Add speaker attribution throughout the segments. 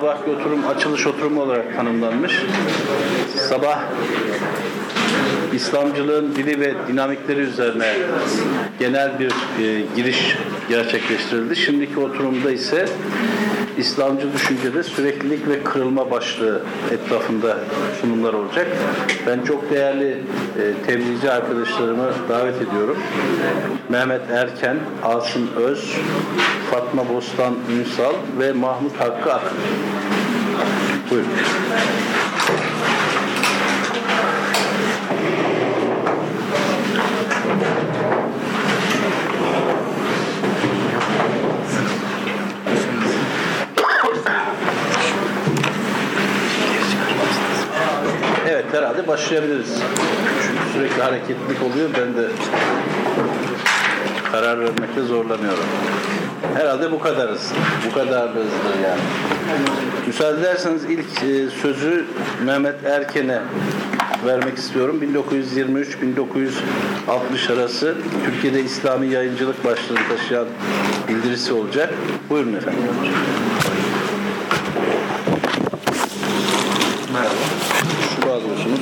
Speaker 1: sabahki oturum açılış oturumu olarak tanımlanmış. Sabah İslamcılığın dili ve dinamikleri üzerine genel bir e, giriş gerçekleştirildi. Şimdiki oturumda ise İslamcı düşüncede süreklilik ve kırılma başlığı etrafında sunumlar olacak. Ben çok değerli e, tebliğci arkadaşlarımı davet ediyorum. Mehmet Erken, Asım Öz, Fatma Bostan Ünsal ve Mahmut Hakkı Akın. Buyurun. Herhalde başlayabiliriz. Çünkü sürekli hareketlilik oluyor. Ben de karar vermekte zorlanıyorum. Herhalde bu kadarız. Bu kadar hızlı yani. Müsaade ederseniz ilk e, sözü Mehmet Erken'e vermek istiyorum. 1923-1960 arası Türkiye'de İslami yayıncılık başlığını taşıyan bildirisi olacak. Buyurun efendim.
Speaker 2: Merhaba.
Speaker 1: Şu bağlıyorsunuz.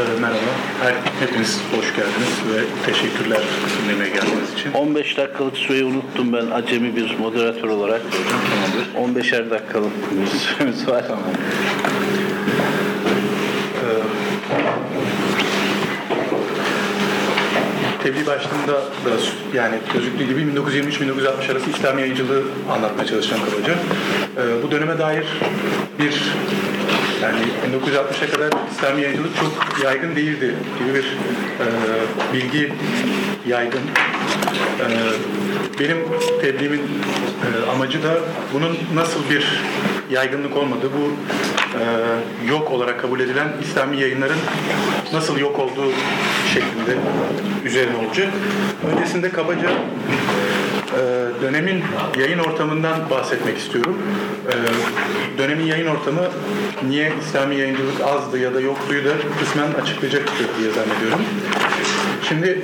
Speaker 2: Ee, merhaba. Her, hepiniz hoş geldiniz ve teşekkürler dinlemeye geldiğiniz için.
Speaker 1: 15 dakikalık süreyi unuttum ben acemi bir moderatör olarak.
Speaker 2: Tamamdır.
Speaker 1: 15'er dakikalık bir süremiz var.
Speaker 2: Tamam. Ee, tebliğ başlığında da yani gözüktüğü gibi 1923-1960 arası İslam yayıncılığı anlatmaya çalışacağım kabaca. Ee, bu döneme dair bir yani 1960'a kadar İslami yayıncılık çok yaygın değildi gibi bir e, bilgi yaygın. E, benim tebliğimin e, amacı da bunun nasıl bir yaygınlık olmadığı, bu e, yok olarak kabul edilen İslami yayınların nasıl yok olduğu şeklinde üzerine olacak. Öncesinde kabaca e, dönemin yayın ortamından bahsetmek istiyorum. E, dönemin yayın ortamı niye İslami yayıncılık azdı ya da yoktuyu da kısmen açıklayacaktır diye zannediyorum. Şimdi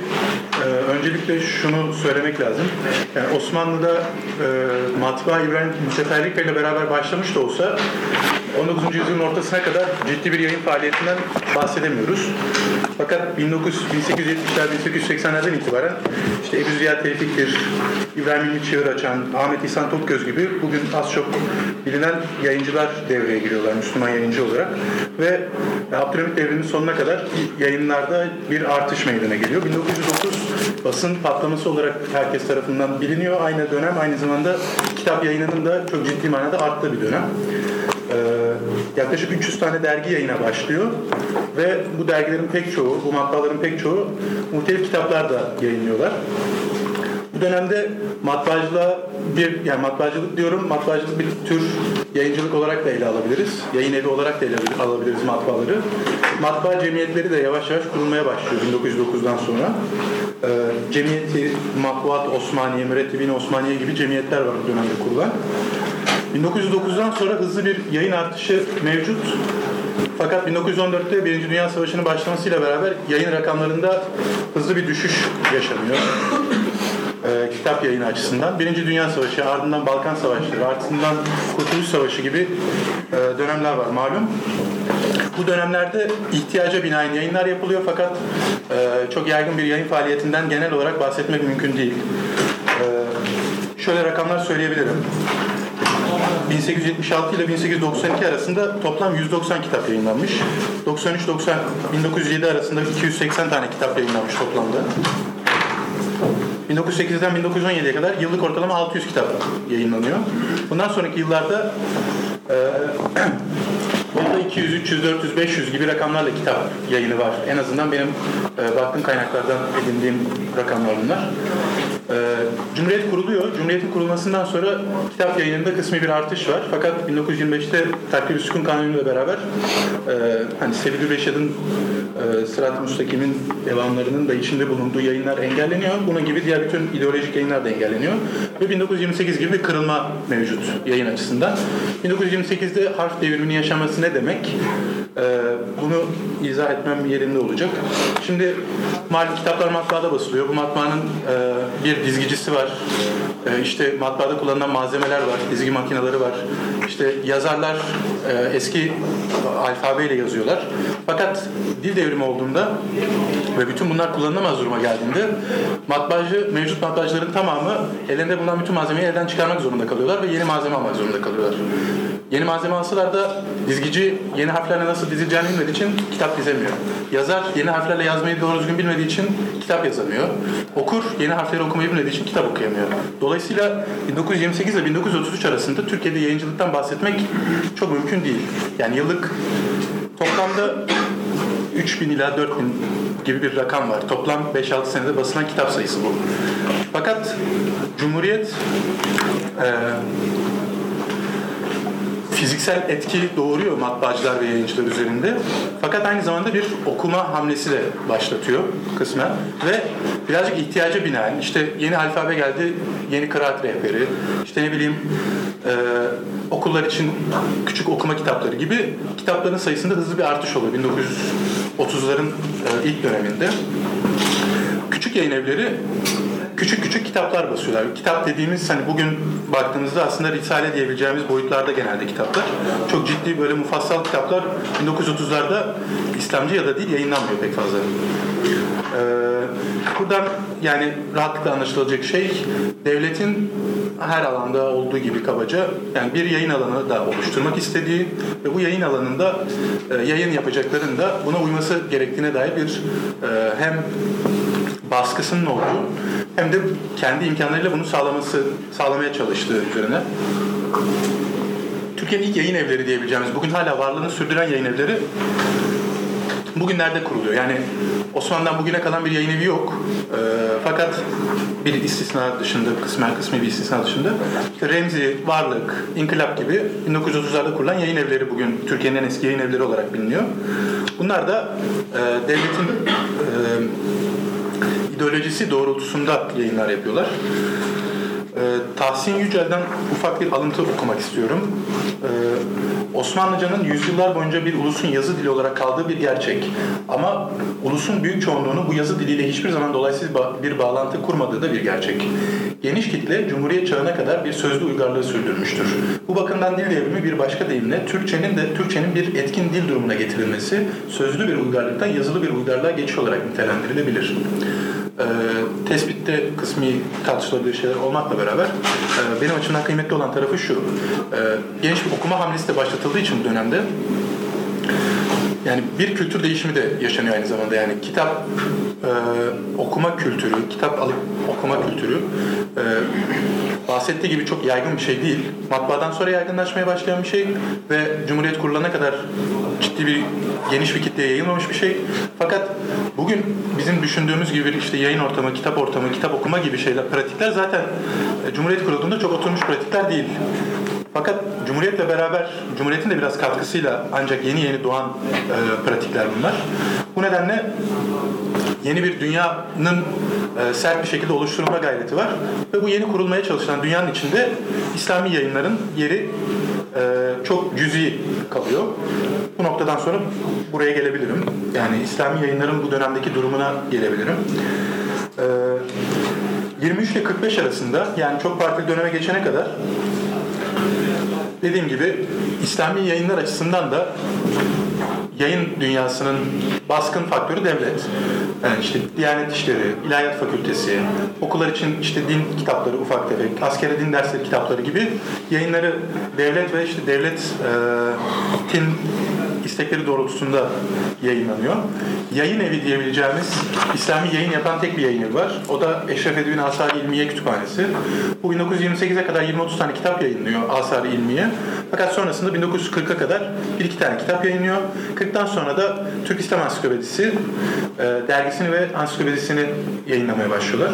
Speaker 2: e, öncelikle şunu söylemek lazım. Yani Osmanlı'da e, matbaa İbrahim Müteferrika ile beraber başlamış da olsa 19. yüzyılın ortasına kadar ciddi bir yayın faaliyetinden bahsedemiyoruz. Fakat 1900, 1870'ler 1880'lerden itibaren işte Ebu Ziya Tevfik'tir, İbrahim İlmi Çığır açan, Ahmet İhsan Tokgöz gibi bugün az çok bilinen yayıncılar devreye giriyorlar Müslüman yayıncı olarak. Ve Abdülhamit devrinin sonuna kadar yayınlarda bir artış meydana geliyor. 1909 basın patlaması olarak herkes tarafından biliniyor. Aynı dönem aynı zamanda kitap yayınının da çok ciddi manada arttığı bir dönem. Ee, yaklaşık 300 tane dergi yayına başlıyor ve bu dergilerin pek çoğu, bu matbaaların pek çoğu muhtelif kitaplar da yayınlıyorlar. Bu dönemde matbaacılığa bir, yani matbaacılık diyorum, matbaacılık bir tür yayıncılık olarak da ele alabiliriz. Yayın evi olarak da ele alabiliriz matbaaları. Matbaa cemiyetleri de yavaş yavaş kurulmaya başlıyor 1909'dan sonra. Ee, Cemiyeti, Matbuat Osmaniye, Mürettebin Osmaniye gibi cemiyetler var bu dönemde kurulan. 1909'dan sonra hızlı bir yayın artışı mevcut. Fakat 1914'te Birinci Dünya Savaşı'nın başlamasıyla beraber yayın rakamlarında hızlı bir düşüş yaşanıyor. Ee, kitap yayını açısından. Birinci Dünya Savaşı, ardından Balkan Savaşları, ardından Kurtuluş Savaşı gibi e, dönemler var malum. Bu dönemlerde ihtiyaca binaen yayınlar yapılıyor fakat e, çok yaygın bir yayın faaliyetinden genel olarak bahsetmek mümkün değil. E, şöyle rakamlar söyleyebilirim. 1876 ile 1892 arasında toplam 190 kitap yayınlanmış. 93-90 1907 arasında 280 tane kitap yayınlanmış toplamda. 1908'den 1917'ye kadar yıllık ortalama 600 kitap yayınlanıyor. Bundan sonraki yıllarda e, Burada 200, 300, 400, 500 gibi rakamlarla kitap yayını var. En azından benim e, baktığım kaynaklardan edindiğim rakamlar bunlar. E, Cumhuriyet kuruluyor. Cumhuriyetin kurulmasından sonra kitap yayınında kısmi bir artış var. Fakat 1925'te Takdir Sükun Kanunu ile beraber e, hani Sevilü Reşad'ın e, Sırat-ı Müstakim'in devamlarının da içinde bulunduğu yayınlar engelleniyor. Bunun gibi diğer bütün ideolojik yayınlar da engelleniyor. Ve 1928 gibi bir kırılma mevcut yayın açısından. 1928'de harf devriminin yaşaması ne demek? Ee, bunu izah etmem yerinde olacak. Şimdi malum kitaplar matbaada basılıyor. Bu matbaanın e, bir dizgicisi var. E, işte matbaada kullanılan malzemeler var. Dizgi makineleri var. İşte yazarlar e, eski alfabeyle yazıyorlar. Fakat dil devrimi olduğunda ve bütün bunlar kullanılamaz duruma geldiğinde matbaacı mevcut matbaacıların tamamı elinde bulunan bütün malzemeyi elden çıkarmak zorunda kalıyorlar ve yeni malzeme almak zorunda kalıyorlar. Yeni malzeme alsalar da dizgici yeni harflerle nasıl dizileceğini bilmediği için kitap dizemiyor. Yazar yeni harflerle yazmayı doğru düzgün bilmediği için kitap yazamıyor. Okur yeni harfleri okumayı bilmediği için kitap okuyamıyor. Dolayısıyla 1928 ile 1933 arasında Türkiye'de yayıncılıktan bahsetmek çok mümkün değil. Yani yıllık toplamda 3000 ila 4000 gibi bir rakam var. Toplam 5-6 senede basılan kitap sayısı bu. Fakat Cumhuriyet e, fiziksel etki doğuruyor matbaacılar ve yayıncılar üzerinde. Fakat aynı zamanda bir okuma hamlesi de başlatıyor kısmen. Ve birazcık ihtiyaca binaen işte yeni alfabe geldi, yeni kıraat rehberi, işte ne bileyim e, okullar için küçük okuma kitapları gibi kitapların sayısında hızlı bir artış oluyor 1930'ların e, ilk döneminde. Küçük yayın evleri küçük küçük kitaplar basıyorlar. Kitap dediğimiz hani bugün baktığımızda aslında risale diyebileceğimiz boyutlarda genelde kitaplar. Çok ciddi böyle mufassal kitaplar 1930'larda İslamcı ya da değil yayınlanmıyor pek fazla. Ee, buradan yani rahatlıkla anlaşılacak şey devletin her alanda olduğu gibi kabaca yani bir yayın alanı da oluşturmak istediği ve bu yayın alanında e, yayın yapacakların da buna uyması gerektiğine dair bir e, hem baskısının olduğu hem de kendi imkanlarıyla bunu sağlaması sağlamaya çalıştığı üzerine. Türkiye'nin ilk yayın evleri diyebileceğimiz, bugün hala varlığını sürdüren yayın evleri bugünlerde kuruluyor. Yani Osmanlı'dan bugüne kalan bir yayın evi yok. E, fakat bir istisna dışında, kısmen kısmi bir istisna dışında işte Remzi, Varlık, İnkılap gibi 1930'larda kurulan yayın evleri bugün Türkiye'nin en eski yayın evleri olarak biliniyor. Bunlar da e, devletin e, ideolojisi doğrultusunda yayınlar yapıyorlar. Ee, Tahsin Yücel'den ufak bir alıntı okumak istiyorum. Ee, Osmanlıcanın yüzyıllar boyunca bir ulusun yazı dili olarak kaldığı bir gerçek. Ama ulusun büyük çoğunluğunu bu yazı diliyle hiçbir zaman dolaysız bir bağlantı kurmadığı da bir gerçek. Geniş kitle Cumhuriyet çağına kadar bir sözlü uygarlığı sürdürmüştür. Bu bakımdan dil devrimi bir başka deyimle Türkçenin de Türkçenin bir etkin dil durumuna getirilmesi sözlü bir uygarlıktan yazılı bir uygarlığa geçiş olarak nitelendirilebilir e, tespitte kısmi tartışılabilir şeyler olmakla beraber e, benim açımdan kıymetli olan tarafı şu. E, geniş bir okuma hamlesi de başlatıldığı için bu dönemde yani bir kültür değişimi de yaşanıyor aynı zamanda. Yani kitap e, okuma kültürü, kitap alıp okuma kültürü e, bahsettiği gibi çok yaygın bir şey değil. Matbaadan sonra yaygınlaşmaya başlayan bir şey ve Cumhuriyet kurulana kadar ciddi bir geniş bir kitleye yayılmamış bir şey. Fakat bugün bizim düşündüğümüz gibi işte yayın ortamı, kitap ortamı, kitap okuma gibi şeyler, pratikler zaten e, Cumhuriyet kurulduğunda çok oturmuş pratikler değil. Fakat Cumhuriyet'le beraber, Cumhuriyet'in de biraz katkısıyla ancak yeni yeni doğan e, pratikler bunlar. Bu nedenle yeni bir dünyanın e, sert bir şekilde oluşturulma gayreti var. Ve bu yeni kurulmaya çalışılan dünyanın içinde İslami yayınların yeri e, çok cüzi kalıyor. Bu noktadan sonra buraya gelebilirim. Yani İslami yayınların bu dönemdeki durumuna gelebilirim. E, 23 ile 45 arasında yani çok farklı döneme geçene kadar dediğim gibi İslami yayınlar açısından da yayın dünyasının baskın faktörü devlet. Yani işte Diyanet İşleri, İlahiyat Fakültesi, okullar için işte din kitapları ufak tefek, askeri din dersleri kitapları gibi yayınları devlet ve işte devletin istekleri doğrultusunda yayınlanıyor. Yayın evi diyebileceğimiz İslami yayın yapan tek bir yayın evi var. O da Eşref Edibin Asari İlmiye Kütüphanesi. Bu 1928'e kadar 20-30 tane kitap yayınlıyor Asari İlmiye. Fakat sonrasında 1940'a kadar bir iki tane kitap yayınlıyor. 40'tan sonra da Türk İslam Ansiklopedisi e, dergisini ve ansiklopedisini yayınlamaya başlıyorlar.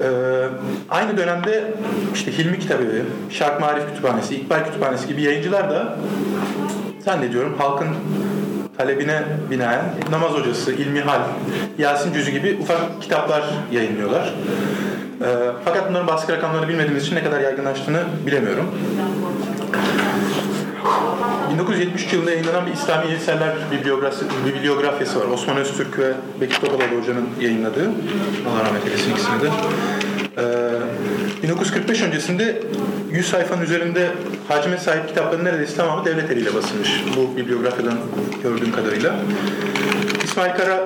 Speaker 2: Ee, aynı dönemde işte Hilmi Kitabevi, Şark Marif Kütüphanesi, İkbal Kütüphanesi gibi yayıncılar da zannediyorum halkın talebine binaen namaz hocası, ilmihal, Yasin Cüzü gibi ufak kitaplar yayınlıyorlar. E, fakat bunların baskı rakamlarını bilmediğimiz için ne kadar yaygınlaştığını bilemiyorum. 1973 yılında yayınlanan bir İslami eserler bibliografisi, bibliografyası var. Osman Öztürk ve Bekir Topaloğlu Hoca'nın yayınladığı. Allah rahmet eylesin ikisini de. Ee, 1945 öncesinde 100 sayfanın üzerinde hacme sahip kitapların neredeyse tamamı devlet eliyle basılmış. Bu bibliografyadan gördüğüm kadarıyla. İsmail Kara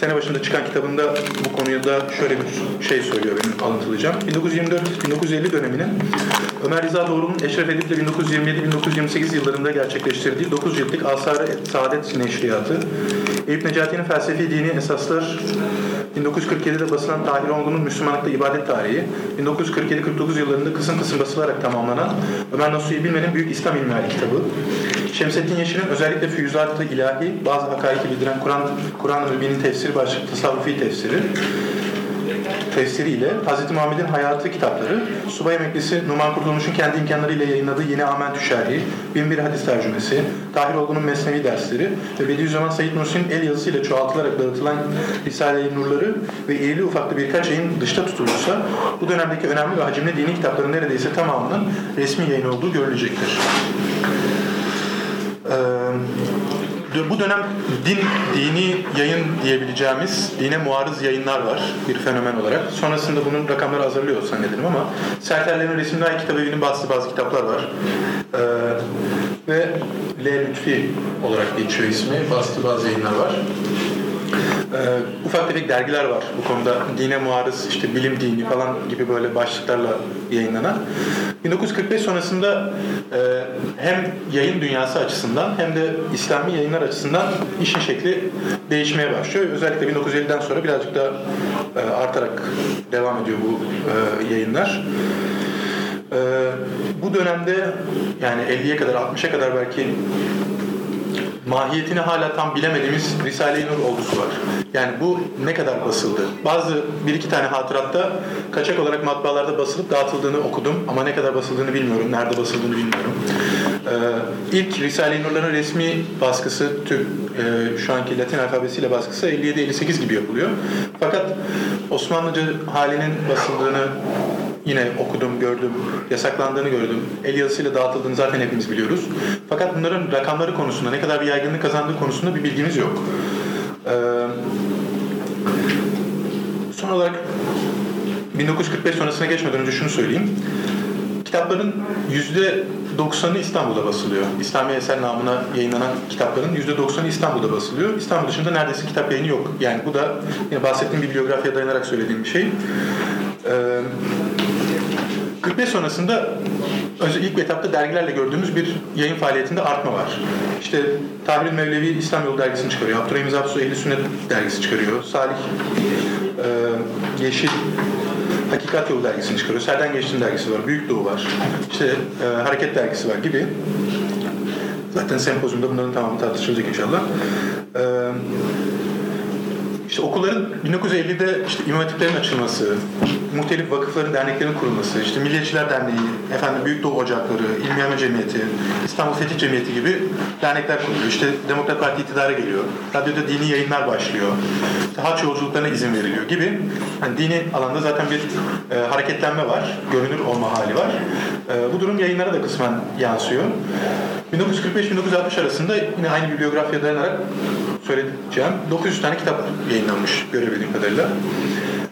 Speaker 2: sene başında çıkan kitabında bu konuya da şöyle bir şey söylüyor benim alıntılayacağım. 1924-1950 döneminin Ömer Rıza Doğru'nun Eşref Edip'le 1927-1928 yıllarında gerçekleştirdiği 9 ciltlik Asar-ı Saadet Neşriyatı, Eyüp Necati'nin felsefi dini esaslar 1947'de basılan Tahir Olgun'un Müslümanlıkta ibadet tarihi, 1947-49 yıllarında kısım kısım basılarak tamamlanan Ömer Nasuhi Bilmen'in Büyük İslam İlmihali kitabı, Şemsettin Yeşil'in özellikle füyüzat-ı ilahi, bazı hakaiki bildiren Kur'an Kur'an-ı Mübin'in tefsiri başlıklı tasavvufi tefsiri, tefsiriyle Hz. Muhammed'in hayatı kitapları, Subay Emeklisi Numan Kurtulmuş'un kendi imkanlarıyla yayınladığı Yeni Amentü Şerhi, Binbir Hadis Tercümesi, Tahir Olgun'un Mesnevi dersleri ve Bediüzzaman Said Nursi'nin el yazısıyla çoğaltılarak dağıtılan Risale-i Nurları ve irili ufaklı birkaç yayın dışta tutulursa bu dönemdeki önemli ve hacimli dini kitapların neredeyse tamamının resmi yayın olduğu görülecektir. Ee, bu dönem din, dini yayın diyebileceğimiz dine muarız yayınlar var bir fenomen olarak. Sonrasında bunun rakamları azalıyor zannederim ama Serterlerin Resimli Ay Kitap Evi'nin bastığı bazı kitaplar var. Ee, ve L. Lütfi olarak geçiyor ismi. Bastığı bazı yayınlar var. Ee, ufak tefek dergiler var bu konuda. Dine muarız, işte bilim dini falan gibi böyle başlıklarla yayınlanan. 1945 sonrasında e, hem yayın dünyası açısından hem de İslami yayınlar açısından işin şekli değişmeye başlıyor. Özellikle 1950'den sonra birazcık da e, artarak devam ediyor bu e, yayınlar. E, bu dönemde yani 50'ye kadar 60'a kadar belki mahiyetini hala tam bilemediğimiz Risale-i Nur olgusu var. Yani bu ne kadar basıldı? Bazı bir iki tane hatıratta kaçak olarak matbaalarda basılıp dağıtıldığını okudum ama ne kadar basıldığını bilmiyorum. Nerede basıldığını bilmiyorum. Ee, ilk Risale-i Nur'ların resmi baskısı Türk e, şu anki Latin alfabesiyle baskısı 57-58 gibi yapılıyor. Fakat Osmanlıca halinin basıldığını yine okudum, gördüm, yasaklandığını gördüm. El yazısıyla dağıtıldığını zaten hepimiz biliyoruz. Fakat bunların rakamları konusunda, ne kadar bir yaygınlık kazandığı konusunda bir bilgimiz yok. Ee, son olarak 1945 sonrasına geçmeden önce şunu söyleyeyim. Kitapların yüzde 90'ı İstanbul'da basılıyor. İslami eser namına yayınlanan kitapların %90'ı İstanbul'da basılıyor. İstanbul dışında neredeyse kitap yayını yok. Yani bu da yine bahsettiğim bibliografya dayanarak söylediğim bir şey. Ee, 45 sonrasında ilk etapta dergilerle gördüğümüz bir yayın faaliyetinde artma var. İşte Tahrir Mevlevi İslam Yolu dergisini çıkarıyor. Abdurrahim Zapsu Ehli Sünnet dergisi çıkarıyor. Salih e, Yeşil Hakikat Yolu dergisini çıkarıyor. Serden Geçtin dergisi var. Büyük Doğu var. İşte e, Hareket dergisi var gibi. Zaten sempozyumda bunların tamamı tartışılacak inşallah. E, işte okulların 1950'de işte imam hatiplerin açılması, muhtelif vakıfların, derneklerin kurulması, işte Milliyetçiler Derneği, efendim Büyük Doğu Ocakları, İlmiyame Cemiyeti, İstanbul Fetih Cemiyeti gibi dernekler kuruluyor. İşte Demokrat Parti iktidara geliyor. Radyoda dini yayınlar başlıyor. İşte haç yolculuklarına izin veriliyor gibi. Yani dini alanda zaten bir e, hareketlenme var. Görünür olma hali var. E, bu durum yayınlara da kısmen yansıyor. 1945-1960 arasında yine aynı bibliografya dayanarak söyleyeceğim. 900 tane kitap yayınlanmış görebildiğim kadarıyla.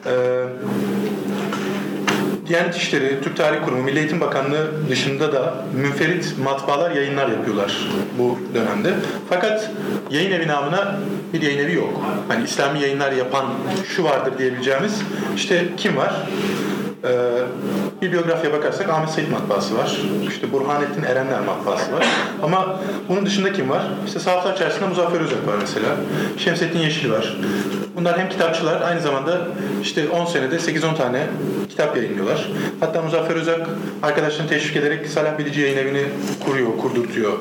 Speaker 2: Ee, Diyanet İşleri, Türk Tarih Kurumu, Milli Eğitim Bakanlığı dışında da münferit matbaalar yayınlar yapıyorlar bu dönemde. Fakat yayın evi namına bir yayın evi yok. Hani İslami yayınlar yapan şu vardır diyebileceğimiz işte kim var? Ee, bibliografya bakarsak Ahmet Said matbaası var. İşte Burhanettin Erenler matbaası var. Ama bunun dışında kim var? İşte Sahaflar Çarşısı'nda Muzaffer Özak var mesela. Şemsettin Yeşil var. Bunlar hem kitapçılar aynı zamanda işte 10 senede 8-10 tane kitap yayınlıyorlar. Hatta Muzaffer Özak arkadaşlarını teşvik ederek Salah Bilici Yayın Evi'ni kuruyor, kurdurtuyor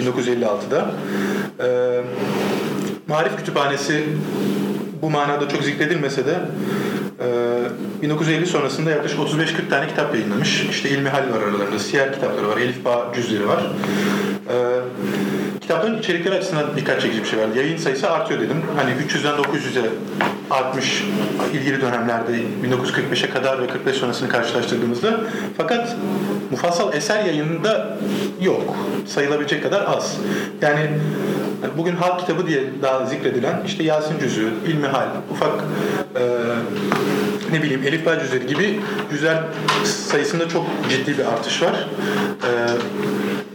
Speaker 2: 1956'da. Ee, Marif Kütüphanesi bu manada çok zikredilmese de 1950 sonrasında yaklaşık 35-40 tane kitap yayınlamış. İşte İlmihal var aralarında, siyer kitapları var, Elif Bağ cüzleri var. Ee, kitapların içerikleri açısından dikkat çekici bir şey var. Yayın sayısı artıyor dedim. Hani 300'den 900'e artmış ilgili dönemlerde 1945'e kadar ve 45 sonrasını karşılaştırdığımızda. Fakat mufassal eser yayınında yok. Sayılabilecek kadar az. Yani bugün halk kitabı diye daha zikredilen işte Yasin Cüzü, İlmihal, ufak e, ne bileyim Elif Bel cüzleri gibi cüzler sayısında çok ciddi bir artış var. E,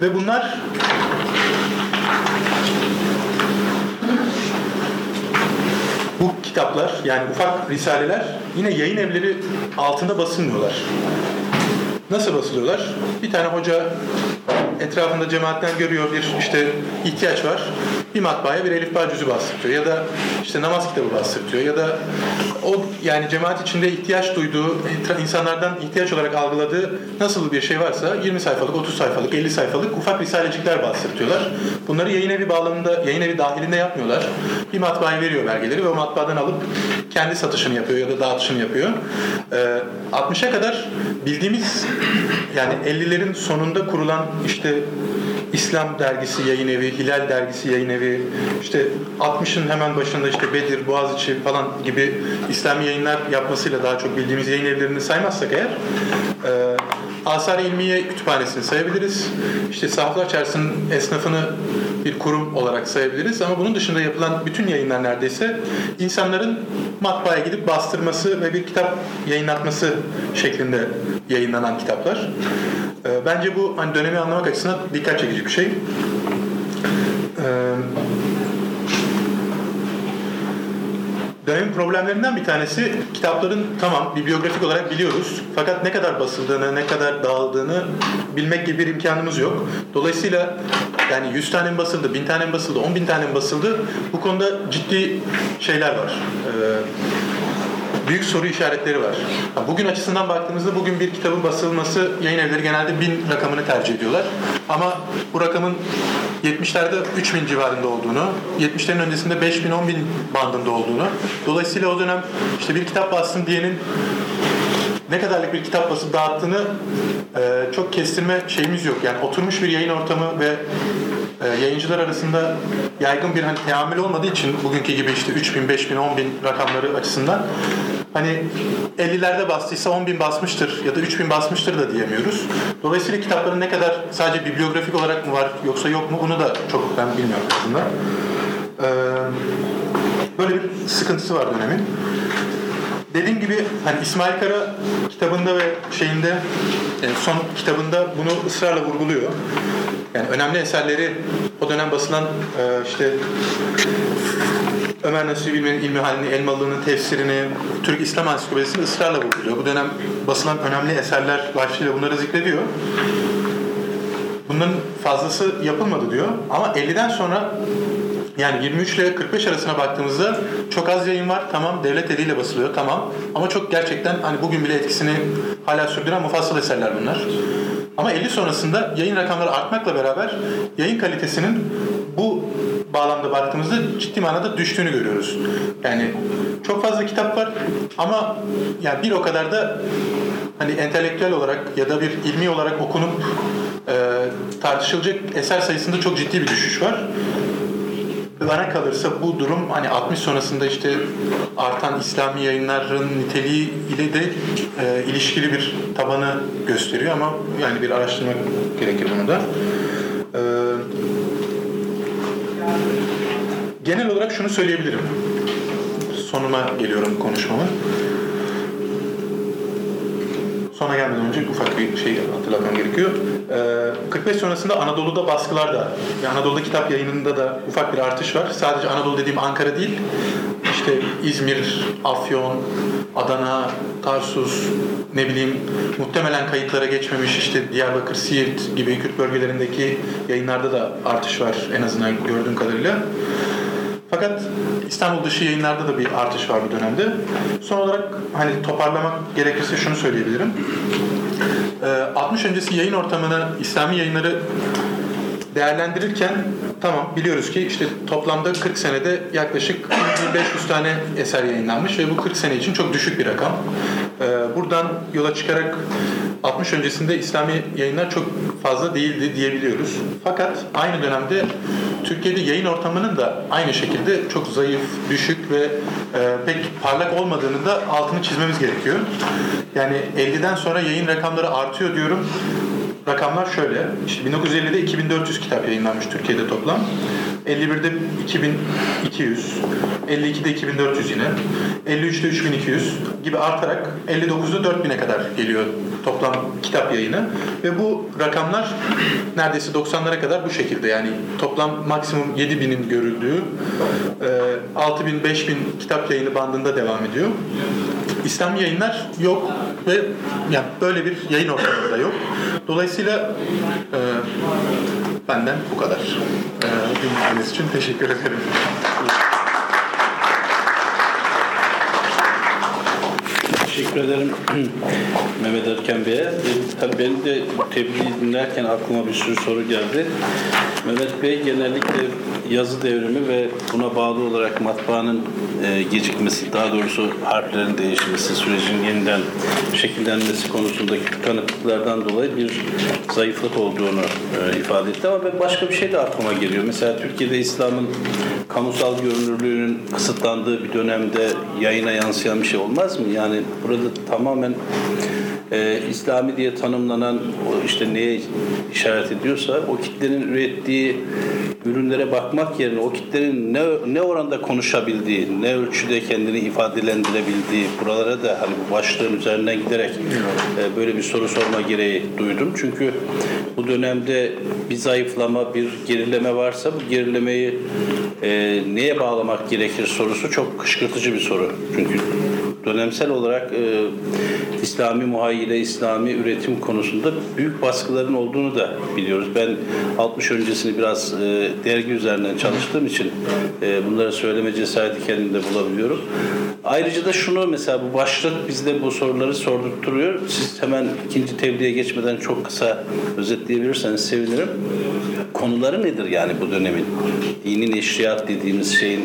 Speaker 2: ve bunlar bu kitaplar yani ufak risaleler yine yayın evleri altında basılmıyorlar. Nasıl basılıyorlar? Bir tane hoca etrafında cemaatten görüyor bir işte ihtiyaç var. Bir matbaaya bir Elif cüzü bastırtıyor ya da işte namaz kitabı bastırtıyor ya da o yani cemaat içinde ihtiyaç duyduğu insanlardan ihtiyaç olarak algıladığı nasıl bir şey varsa 20 sayfalık, 30 sayfalık, 50 sayfalık ufak risalecikler bastırtıyorlar. Bunları yayın evi bağlamında, yayın evi dahilinde yapmıyorlar. Bir matbaaya veriyor belgeleri ve o matbaadan alıp kendi satışını yapıyor ya da dağıtışını yapıyor. Ee, 60'a kadar bildiğimiz yani 50'lerin sonunda kurulan işte İslam dergisi yayın evi, Hilal dergisi yayın evi, işte 60'ın hemen başında işte Bedir, Boğaziçi falan gibi İslami yayınlar yapmasıyla daha çok bildiğimiz yayın evlerini saymazsak eğer e, Asar İlmiye Kütüphanesi'ni sayabiliriz. İşte Sahaflar Çarşısı'nın esnafını bir kurum olarak sayabiliriz ama bunun dışında yapılan bütün yayınlar neredeyse insanların matbaaya gidip bastırması ve bir kitap yayınlatması şeklinde yayınlanan kitaplar. Ee, bence bu hani dönemi anlamak açısından dikkat çekici bir şey. Ee, dönemin problemlerinden bir tanesi kitapların tamam bibliografik olarak biliyoruz fakat ne kadar basıldığını, ne kadar dağıldığını bilmek gibi bir imkanımız yok. Dolayısıyla yani 100 tane mi basıldı, 1000 tane mi basıldı, 10 bin tane mi basıldı bu konuda ciddi şeyler var. Ee, büyük soru işaretleri var. Bugün açısından baktığımızda bugün bir kitabın basılması yayın evleri genelde bin rakamını tercih ediyorlar. Ama bu rakamın 70'lerde 3000 civarında olduğunu, 70'lerin öncesinde 5000 bin bandında olduğunu. Dolayısıyla o dönem işte bir kitap bastım diyenin ne kadarlık bir kitap basıp dağıttığını e, çok kestirme şeyimiz yok. Yani oturmuş bir yayın ortamı ve e, yayıncılar arasında yaygın bir hani teamül olmadığı için bugünkü gibi işte 3000, 5000, 10000 rakamları açısından hani 50'lerde bastıysa 10 bin basmıştır ya da 3 bin basmıştır da diyemiyoruz. Dolayısıyla kitapların ne kadar sadece bibliografik olarak mı var yoksa yok mu bunu da çok ben bilmiyorum aslında. Ee, böyle bir sıkıntısı var dönemin. Dediğim gibi hani İsmail Kara kitabında ve şeyinde yani son kitabında bunu ısrarla vurguluyor. Yani önemli eserleri o dönem basılan işte Ömer Nasuhi Bilmen'in ilmi halini, Elmalı'nın tefsirini, Türk İslam Ansiklopedisini ısrarla vurguluyor. Bu dönem basılan önemli eserler başlığıyla bunları zikrediyor. Bunların fazlası yapılmadı diyor. Ama 50'den sonra yani 23 ile 45 arasına baktığımızda çok az yayın var. Tamam devlet eliyle basılıyor. Tamam. Ama çok gerçekten hani bugün bile etkisini hala sürdüren mufassal eserler bunlar. Ama 50 sonrasında yayın rakamları artmakla beraber yayın kalitesinin bu bağlamda baktığımızda ciddi manada düştüğünü görüyoruz. Yani çok fazla kitap var ama yani bir o kadar da hani entelektüel olarak ya da bir ilmi olarak okunup e, tartışılacak eser sayısında çok ciddi bir düşüş var. Bana kalırsa bu durum hani 60 sonrasında işte artan İslami yayınların niteliği ile de e, ilişkili bir tabanı gösteriyor ama yani bir araştırma gerekir bunu da. E, genel olarak şunu söyleyebilirim. Sonuma geliyorum konuşmamın. Sona gelmeden önce ufak bir şey hatırlatmam gerekiyor. Ee, 45 sonrasında Anadolu'da baskılar da, yani Anadolu'da kitap yayınında da ufak bir artış var. Sadece Anadolu dediğim Ankara değil, işte İzmir, Afyon, Adana, Tarsus, ne bileyim muhtemelen kayıtlara geçmemiş işte Diyarbakır, Siirt gibi Kürt bölgelerindeki yayınlarda da artış var en azından gördüğüm kadarıyla. Fakat İstanbul dışı yayınlarda da bir artış var bu dönemde. Son olarak hani toparlamak gerekirse şunu söyleyebilirim. 60 öncesi yayın ortamını İslami yayınları değerlendirirken tamam biliyoruz ki işte toplamda 40 senede yaklaşık 1500 tane eser yayınlanmış ve bu 40 sene için çok düşük bir rakam. Ee, buradan yola çıkarak 60 öncesinde İslami yayınlar çok fazla değildi diyebiliyoruz. Fakat aynı dönemde Türkiye'de yayın ortamının da aynı şekilde çok zayıf, düşük ve e, pek parlak olmadığını da altını çizmemiz gerekiyor. Yani 50'den sonra yayın rakamları artıyor diyorum. Rakamlar şöyle. İşte 1950'de 2400 kitap yayınlanmış Türkiye'de toplam. 51'de 2200, 52'de 2400 yine, 53'te 3200 gibi artarak 59'da 4000'e kadar geliyor toplam kitap yayını. Ve bu rakamlar neredeyse 90'lara kadar bu şekilde yani toplam maksimum 7000'in görüldüğü 6000-5000 kitap yayını bandında devam ediyor. İslam yayınlar yok ve yani böyle bir yayın ortamı da yok. Dolayısıyla e, benden bu kadar. E, dinlediğiniz için teşekkür ederim.
Speaker 1: Teşekkür ederim Mehmet Erken Bey'e. E, tabii benim de tebliğ dinlerken aklıma bir sürü soru geldi. Mehmet Bey genellikle yazı devrimi ve buna bağlı olarak matbaanın e, gecikmesi, daha doğrusu harflerin değişmesi, sürecin yeniden şekillenmesi konusundaki tıkanıklıklardan dolayı bir zayıflık olduğunu e, ifade etti. Ama ben başka bir şey de aklıma geliyor. Mesela Türkiye'de İslam'ın kamusal görünürlüğünün kısıtlandığı bir dönemde yayına yansıyan bir şey olmaz mı? Yani burada tamamen e, İslami diye tanımlanan işte neye işaret ediyorsa o kitlenin ürettiği ürünlere bakmak yerine o kitlenin ne, ne oranda konuşabildiği, ne ölçüde kendini ifadelendirebildiği buralara da hani bu başlığın üzerinden giderek e, böyle bir soru sorma gereği duydum. Çünkü bu dönemde bir zayıflama, bir gerileme varsa bu gerilemeyi e, neye bağlamak gerekir sorusu çok kışkırtıcı bir soru. Çünkü dönemsel olarak e, İslami muhayyile, İslami üretim konusunda büyük baskıların olduğunu da biliyoruz. Ben 60 öncesini biraz e, dergi üzerinden çalıştığım için e, bunları söyleme cesareti kendimde bulabiliyorum. Ayrıca da şunu mesela bu başlık bizde bu soruları sordurtturuyor. Siz hemen ikinci tebliğe geçmeden çok kısa özetleyebilirseniz sevinirim. Konuları nedir yani bu dönemin? Dinin eşriyat dediğimiz şeyin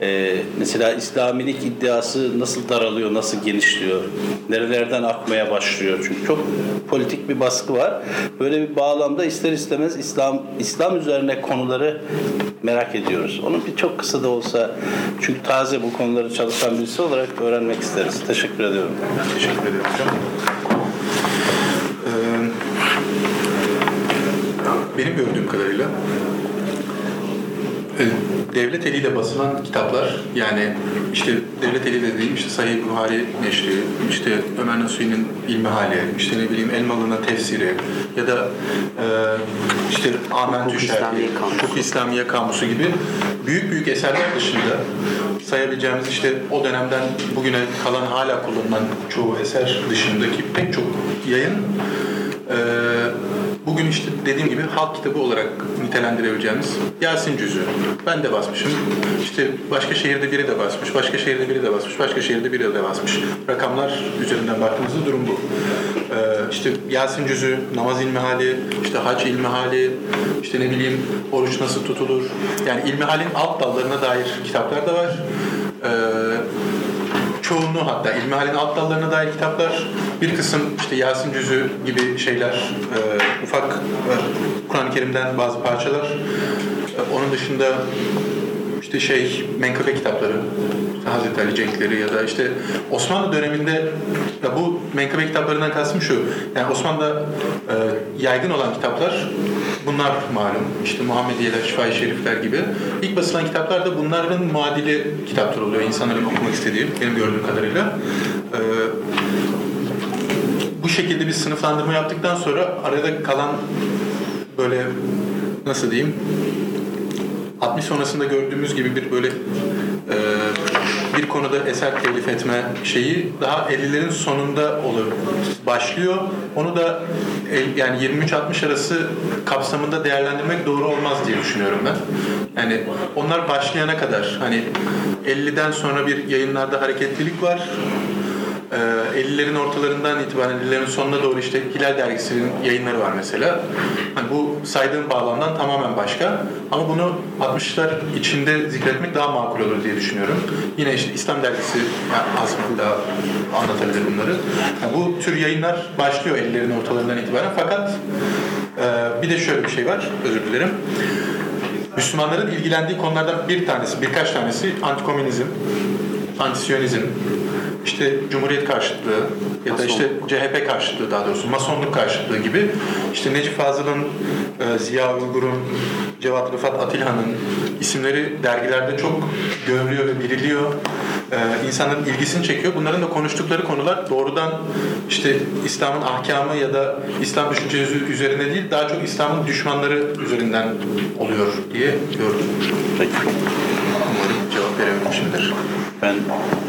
Speaker 1: ee, mesela İslamilik iddiası nasıl daralıyor, nasıl genişliyor, nerelerden akmaya başlıyor? Çünkü çok politik bir baskı var. Böyle bir bağlamda ister istemez İslam İslam üzerine konuları merak ediyoruz. Onu bir çok kısa da olsa çünkü taze bu konuları çalışan birisi olarak öğrenmek isteriz. Teşekkür ediyorum.
Speaker 2: Teşekkür ederim hocam. Ee, benim gördüğüm kadarıyla devlet eliyle basılan kitaplar yani işte devlet eliyle dediğim işte Sahih Buhari Neşri, işte Ömer Nasuhi'nin İlmihali, işte ne bileyim Elmalı'nın tefsiri ya da e, işte Amentü Şerhi, Hukuk İslamiye Kamusu gibi büyük büyük eserler dışında sayabileceğimiz işte o dönemden bugüne kalan hala kullanılan çoğu eser dışındaki pek çok yayın e, bugün işte dediğim gibi halk kitabı olarak nitelendirebileceğimiz Yasin Cüzü. Ben de basmışım. İşte başka şehirde biri de basmış, başka şehirde biri de basmış, başka şehirde biri de basmış. Rakamlar üzerinden baktığımızda durum bu. Ee, işte Yasin Cüzü, namaz ilmihali, işte hac ilmihali, işte ne bileyim oruç nasıl tutulur. Yani ilmihalin alt dallarına dair kitaplar da var. Ee, çoğunluğu hatta İlmihal'in alt dallarına dair kitaplar, bir kısım işte Yasin Cüzü gibi şeyler, e, ufak e, Kur'an-ı Kerim'den bazı parçalar. E, onun dışında işte şey menkıbe kitapları, Hazreti Ali Cenkleri ya da işte Osmanlı döneminde ya bu menkıbe kitaplarından kastım şu. Yani Osmanlı'da e, yaygın olan kitaplar bunlar malum. İşte Muhammediyeler, Şifai Şerifler gibi. İlk basılan kitaplar da bunların muadili kitaplar oluyor. İnsanların okumak istediği benim gördüğüm kadarıyla. E, bu şekilde bir sınıflandırma yaptıktan sonra arada kalan böyle nasıl diyeyim 60 sonrasında gördüğümüz gibi bir böyle e, bir konuda eser telif etme şeyi daha 50'lerin sonunda olur başlıyor. Onu da yani 23-60 arası kapsamında değerlendirmek doğru olmaz diye düşünüyorum ben. Yani onlar başlayana kadar hani 50'den sonra bir yayınlarda hareketlilik var. 50'lerin ortalarından itibaren 50'lerin sonuna doğru işte Hilal dergisinin yayınları var mesela. Hani bu saydığım bağlamdan tamamen başka. Ama bunu 60'lar içinde zikretmek daha makul olur diye düşünüyorum. Yine işte İslam dergisi yani daha anlatabilir bunları. Yani bu tür yayınlar başlıyor ellerin ortalarından itibaren fakat e, bir de şöyle bir şey var, özür dilerim. Müslümanların ilgilendiği konulardan bir tanesi, birkaç tanesi antikomünizm, antisiyonizm, işte Cumhuriyet karşıtlığı ya da işte CHP karşıtlığı daha doğrusu Masonluk karşıtlığı gibi işte Necip Fazıl'ın, e, Ziya Uygur'un, Cevat Rıfat Atilhan'ın isimleri dergilerde çok görülüyor ve bililiyor. Ee, insanların ilgisini çekiyor. Bunların da konuştukları konular doğrudan işte İslam'ın ahkamı ya da İslam düşüncesi üzerine değil daha çok İslam'ın düşmanları üzerinden oluyor diye gördüm.
Speaker 1: Peki.
Speaker 2: Cevap verebilmişimdir.
Speaker 1: Ben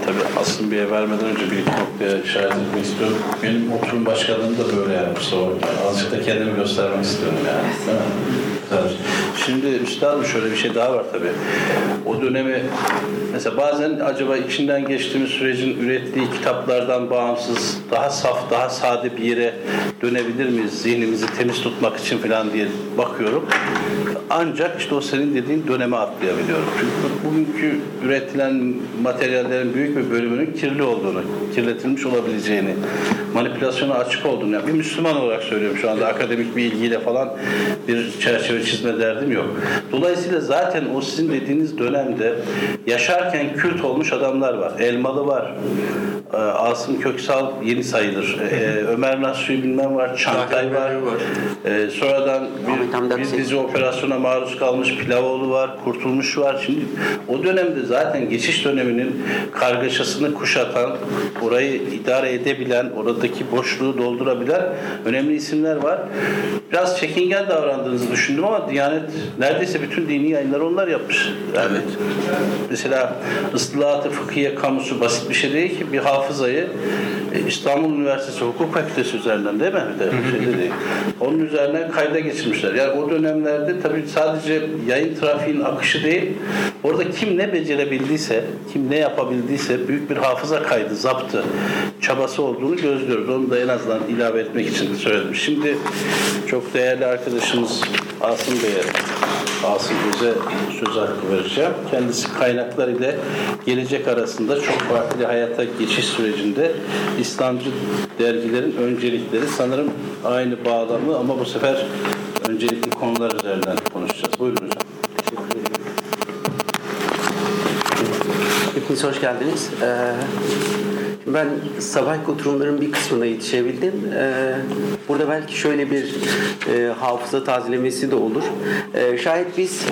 Speaker 1: tabii aslında bir vermeden önce bir iki noktaya işaret etmek istiyorum. Benim oturum başkanlığım da böyle yani kusura bakmayın. Azıcık da kendimi göstermek istiyorum yani. Değil mi? Güzel. Şimdi üstadım şöyle bir şey daha var tabii. O dönemi mesela bazen acaba içinden geçtiğimiz sürecin ürettiği kitaplardan bağımsız daha saf, daha sade bir yere dönebilir miyiz? Zihnimizi temiz tutmak için falan diye bakıyorum. Ancak işte o senin dediğin döneme atlayabiliyorum. Çünkü bugünkü üretilen materyallerin büyük bir bölümünün kirli olduğunu, kirletilmiş olabileceğini, manipülasyona açık olduğunu, yani bir Müslüman olarak söylüyorum şu anda akademik bir ilgiyle falan bir çerçeve çizme derdim yok. Dolayısıyla zaten o sizin dediğiniz dönemde yaşarken kült olmuş adamlar var. Elmalı var. Ee, Asım Köksal yeni sayılır. Ee, Ömer Nasuhi bilmem var. Çantay var. Ee, sonradan bir, bir dizi operasyona maruz kalmış Pilavoğlu var, Kurtulmuş var. Şimdi o dönemde zaten geçiş döneminin kargaşasını kuşatan, orayı idare edebilen, oradaki boşluğu doldurabilen önemli isimler var. Biraz çekingen davrandığınızı düşündüm ama Diyanet neredeyse bütün dini yayınları onlar yapmış. Yani mesela ıslahat-ı fıkhiye kamusu basit bir şey değil ki bir hafızayı e, İstanbul Üniversitesi Hukuk Fakültesi üzerinden değil mi? Bir de şey de değil. Onun üzerine kayda geçirmişler. Yani o dönemlerde tabii sadece yayın trafiğinin akışı değil, orada kim ne becerebildiyse, kim ne yapabildiyse büyük bir hafıza kaydı, zaptı, çabası olduğunu gözlüyoruz. Onu da en azından ilave etmek için söyledim. Şimdi çok değerli arkadaşımız Asım Bey'e Asım Öz'e söz hakkı vereceğim. Kendisi kaynaklar ile gelecek arasında çok farklı hayata geçiş sürecinde İslamcı dergilerin öncelikleri sanırım aynı bağlamı ama bu sefer öncelikli konular üzerinden konuşacağız. Buyurun hocam.
Speaker 3: Hepiniz hoş geldiniz. Ee, ben sabahki oturumların bir kısmına yetişebildim. Ee, burada belki şöyle bir e, hafıza tazelemesi de olur. Ee, şayet biz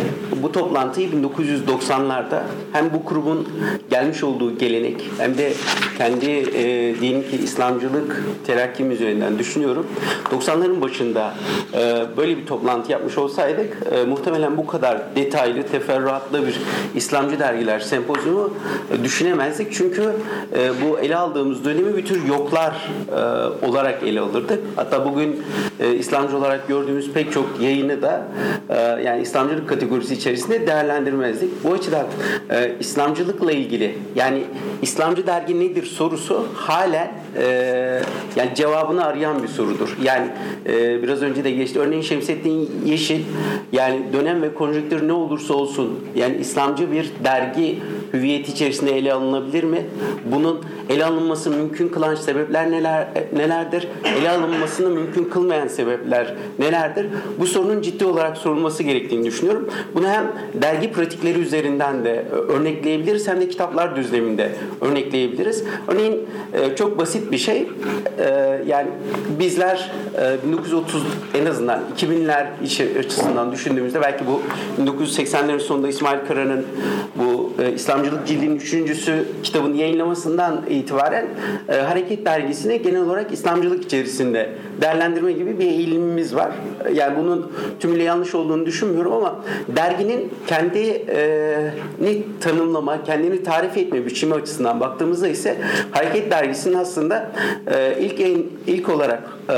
Speaker 3: bu toplantıyı 1990'larda hem bu grubun gelmiş olduğu gelenek hem de kendi e, diyelim ki İslamcılık terakkim üzerinden düşünüyorum. 90'ların başında e, böyle bir toplantı yapmış olsaydık e, muhtemelen bu kadar detaylı, teferruatlı bir İslamcı dergiler sempozyumu e, düşünemezdik. Çünkü e, bu ele aldığımız dönemi bir tür yoklar e, olarak ele alırdık. Hatta bugün e, İslamcı olarak gördüğümüz pek çok yayını da e, yani İslamcılık kategorisi içerisinde değerlendirmezdik. Bu açıdan e, İslamcılıkla ilgili yani İslamcı dergi nedir sorusu halen e, yani cevabını arayan bir sorudur. Yani e, biraz önce de geçti. Örneğin Şemsettin Yeşil yani dönem ve konjonktür ne olursa olsun yani İslamcı bir dergi hüviyeti içerisinde ele alınabilir mi? Bunun ele alınması mümkün kılan sebepler neler nelerdir? Ele alınmasını mümkün kılmayan sebepler nelerdir? Bu sorunun ciddi olarak sorulması gerektiğini düşünüyorum. Bunu hem dergi pratikleri üzerinden de örnekleyebiliriz hem de kitaplar düzleminde örnekleyebiliriz. Örneğin e, çok basit bir şey. E, yani bizler e, 1930 en azından 2000'ler içi- açısından düşündüğümüzde belki bu 1980'lerin sonunda İsmail Kara'nın bu e, İslamcılık cildinin üçüncüsü kitabını yayınlamasından itibaren e, Hareket Dergisi'ni genel olarak İslamcılık içerisinde değerlendirme gibi bir eğilimimiz var. Yani bunun tümüyle yanlış olduğunu düşünmüyorum ama derginin kendi e, tanımlama, kendini tarif etme biçimi açısından baktığımızda ise Hareket Dergisi'nin aslında e, ilk yayın, ilk olarak e,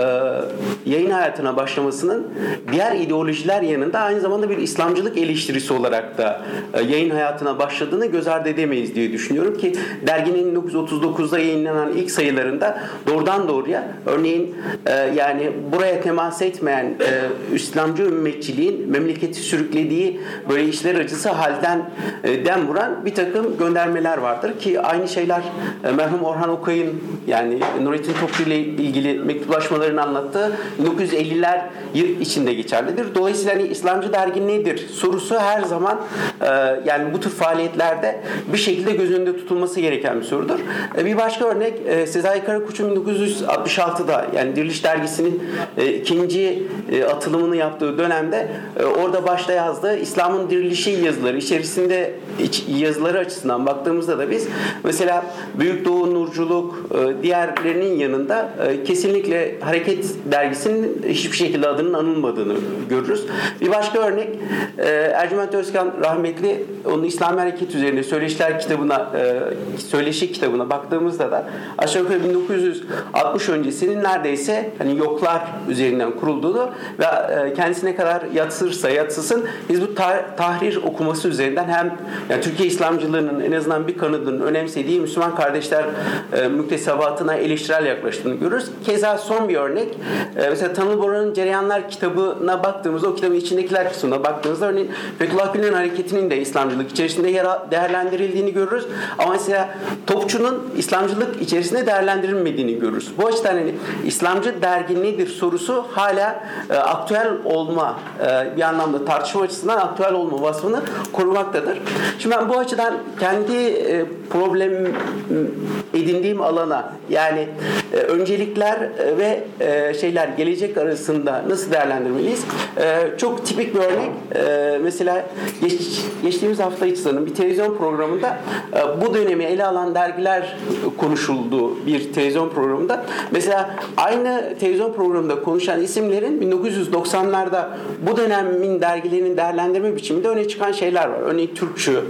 Speaker 3: yayın hayatına başlamasının diğer ideolojiler yanında aynı zamanda bir İslamcılık eleştirisi olarak da e, yayın hayatına başladığını göz ardı edemeyiz diye düşünüyorum ki derginin 1939'da yayınlanan ilk sayılarında doğrudan doğruya örneğin e, yani buraya temas etmeyen e, İslamcı ümmetçiliğin memleketi sürüklediği böyle işler acısı halden e, dem vuran bir takım göndermeler vardır ki aynı şeyler e, merhum Orhan Okay'ın yani Nurettin Topçu ile ilgili mektuplaşmalarını anlattığı 1950'ler içinde geçerlidir. Dolayısıyla hani İslamcı dergi nedir sorusu her zaman e, yani bu tür faaliyetlerde bir şekilde göz önünde tutulması gereken bir sorudur. E, bir başka örnek e, Sezai Karakoç'un 1966'da yani Diriliş Dergisi'nin e, ikinci atılımını yaptığı dönemde orada başta yazdığı İslam'ın dirilişi yazıları içerisinde iç, yazıları açısından baktığımızda da biz mesela Büyük Doğu Nurculuk diğerlerinin yanında kesinlikle Hareket Dergisi'nin hiçbir şekilde adının anılmadığını görürüz. Bir başka örnek Ercüment Özkan rahmetli onun İslam Hareket üzerinde Söyleşiler kitabına e, Söyleşi kitabına baktığımızda da aşağı yukarı 1960 öncesinin neredeyse hani yoklar üzerinden kurulduğunu ve e, kendisine kadar yatsırsa yatsısın biz bu tahrir okuması üzerinden hem yani Türkiye İslamcılığının en azından bir kanadının önemsediği Müslüman kardeşler e, müktesebatına eleştirel yaklaştığını görürüz. Keza son bir örnek e, mesela Tanıl Bora'nın Cereyanlar kitabına baktığımızda o kitabın içindekiler kısmına baktığımızda örneğin Fethullah Gülen hareketinin de İslamcılık içerisinde yer değerlendirildiğini görürüz. Ama mesela Topçu'nun İslamcılık içerisinde değerlendirilmediğini görürüz. Bu açıdan hani İslamcı dergi nedir sorusu hala e, aktüel olma e, bir anlamda tartışma açısından aktüel olma vasfını korumaktadır. Şimdi ben bu açıdan kendi e, problem edindiğim alana yani e, öncelikler e, ve e, şeyler gelecek arasında nasıl değerlendirmeliyiz? E, çok tipik bir örnek. E, mesela geç, geçtiğimiz hafta hiç sanırım bir televizyon programında e, bu dönemi ele alan dergiler konuşuldu bir televizyon programında. Mesela aynı televizyon programında konuşan isimlerin 1990'larda bu dönemin dergilerinin değerlendirme biçiminde öne çıkan şeyler var. Örneğin Türkçü,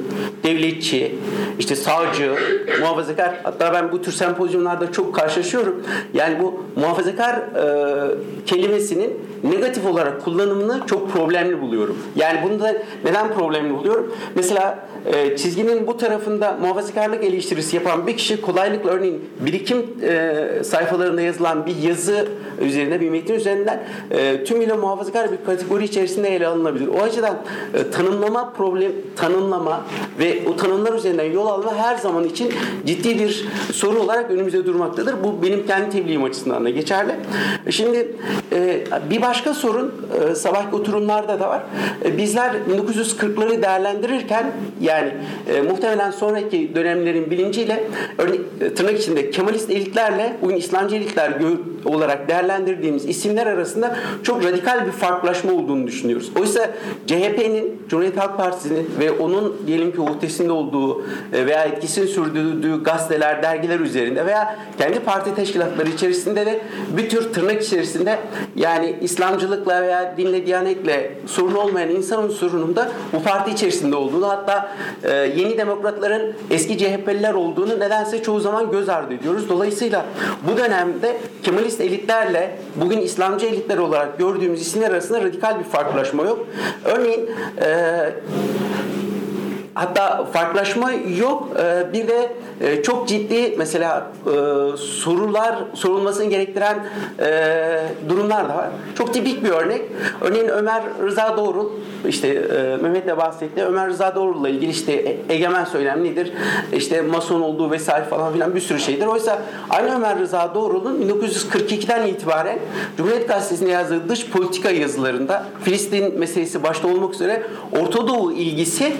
Speaker 3: devletçi, işte sağcı, muhafazakar. Hatta ben bu tür sempozyumlarda çok karşılaşıyorum. Yani bu muhafazakar e, kelimesinin negatif olarak kullanımını çok problemli buluyorum. Yani bunu da neden problemli buluyorum? Mesela e, çizginin bu tarafında muhafazakarlık eleştirisi yapan bir kişi kolaylıkla örneğin birikim e, sayfalarında yazılan bir yazı üzerine bir metin üzerinden e, tümüyle muhafazakar bir kategori içerisinde ele alınabilir. O açıdan e, tanımlama problem tanımlama ve o tanımlar üzerinden yol alma her zaman için ciddi bir sorun olarak önümüzde durmaktadır. Bu benim kendi tebliğim açısından da geçerli. Şimdi e, bir başka sorun e, sabahki oturumlarda da var. E, bizler 1940'ları değerlendirirken yani e, muhtemelen sonraki dönemlerin bilinciyle örneğin e, tırnak içinde Kemalist elitlerle bugün İslamcı elitler olarak değerlendirdiğimiz isimler arasında çok radikal bir farklılaşma olduğunu düşünüyoruz. Oysa CHP'nin, Cumhuriyet Halk Partisi'nin ve onun diyelim ki uhdesinde olduğu e, veya etkisini sürdürdüğü gazeteler, dergiler üzerinde veya kendi parti teşkilatları içerisinde de bir tür tırnak içerisinde yani İslamcılıkla veya dinle, diyanetle sorun olmayan insan unsurunun da bu parti içerisinde olduğunu hatta e, yeni demokratların eski CHP'liler olduğunu nedense çoğu zaman göz ardı ediyoruz. Dolayısıyla bu dönemde Kemalist elitlerle bugün İslamcı elitler olarak gördüğümüz isimler arasında radikal bir farklılaşma yok. Örneğin e, Hatta farklılaşma yok. Ee, bir de e, çok ciddi mesela e, sorular sorulmasını gerektiren e, durumlar da var. Çok tipik bir örnek. Örneğin Ömer Rıza Doğrul işte Mehmet de bahsetti. Ömer Rıza Doğrul'la ilgili işte egemen söylem nedir? İşte mason olduğu vesaire falan filan bir sürü şeydir. Oysa aynı Ömer Rıza Doğrul'un 1942'den itibaren Cumhuriyet Gazetesi'nde yazdığı dış politika yazılarında Filistin meselesi başta olmak üzere Orta Doğu ilgisi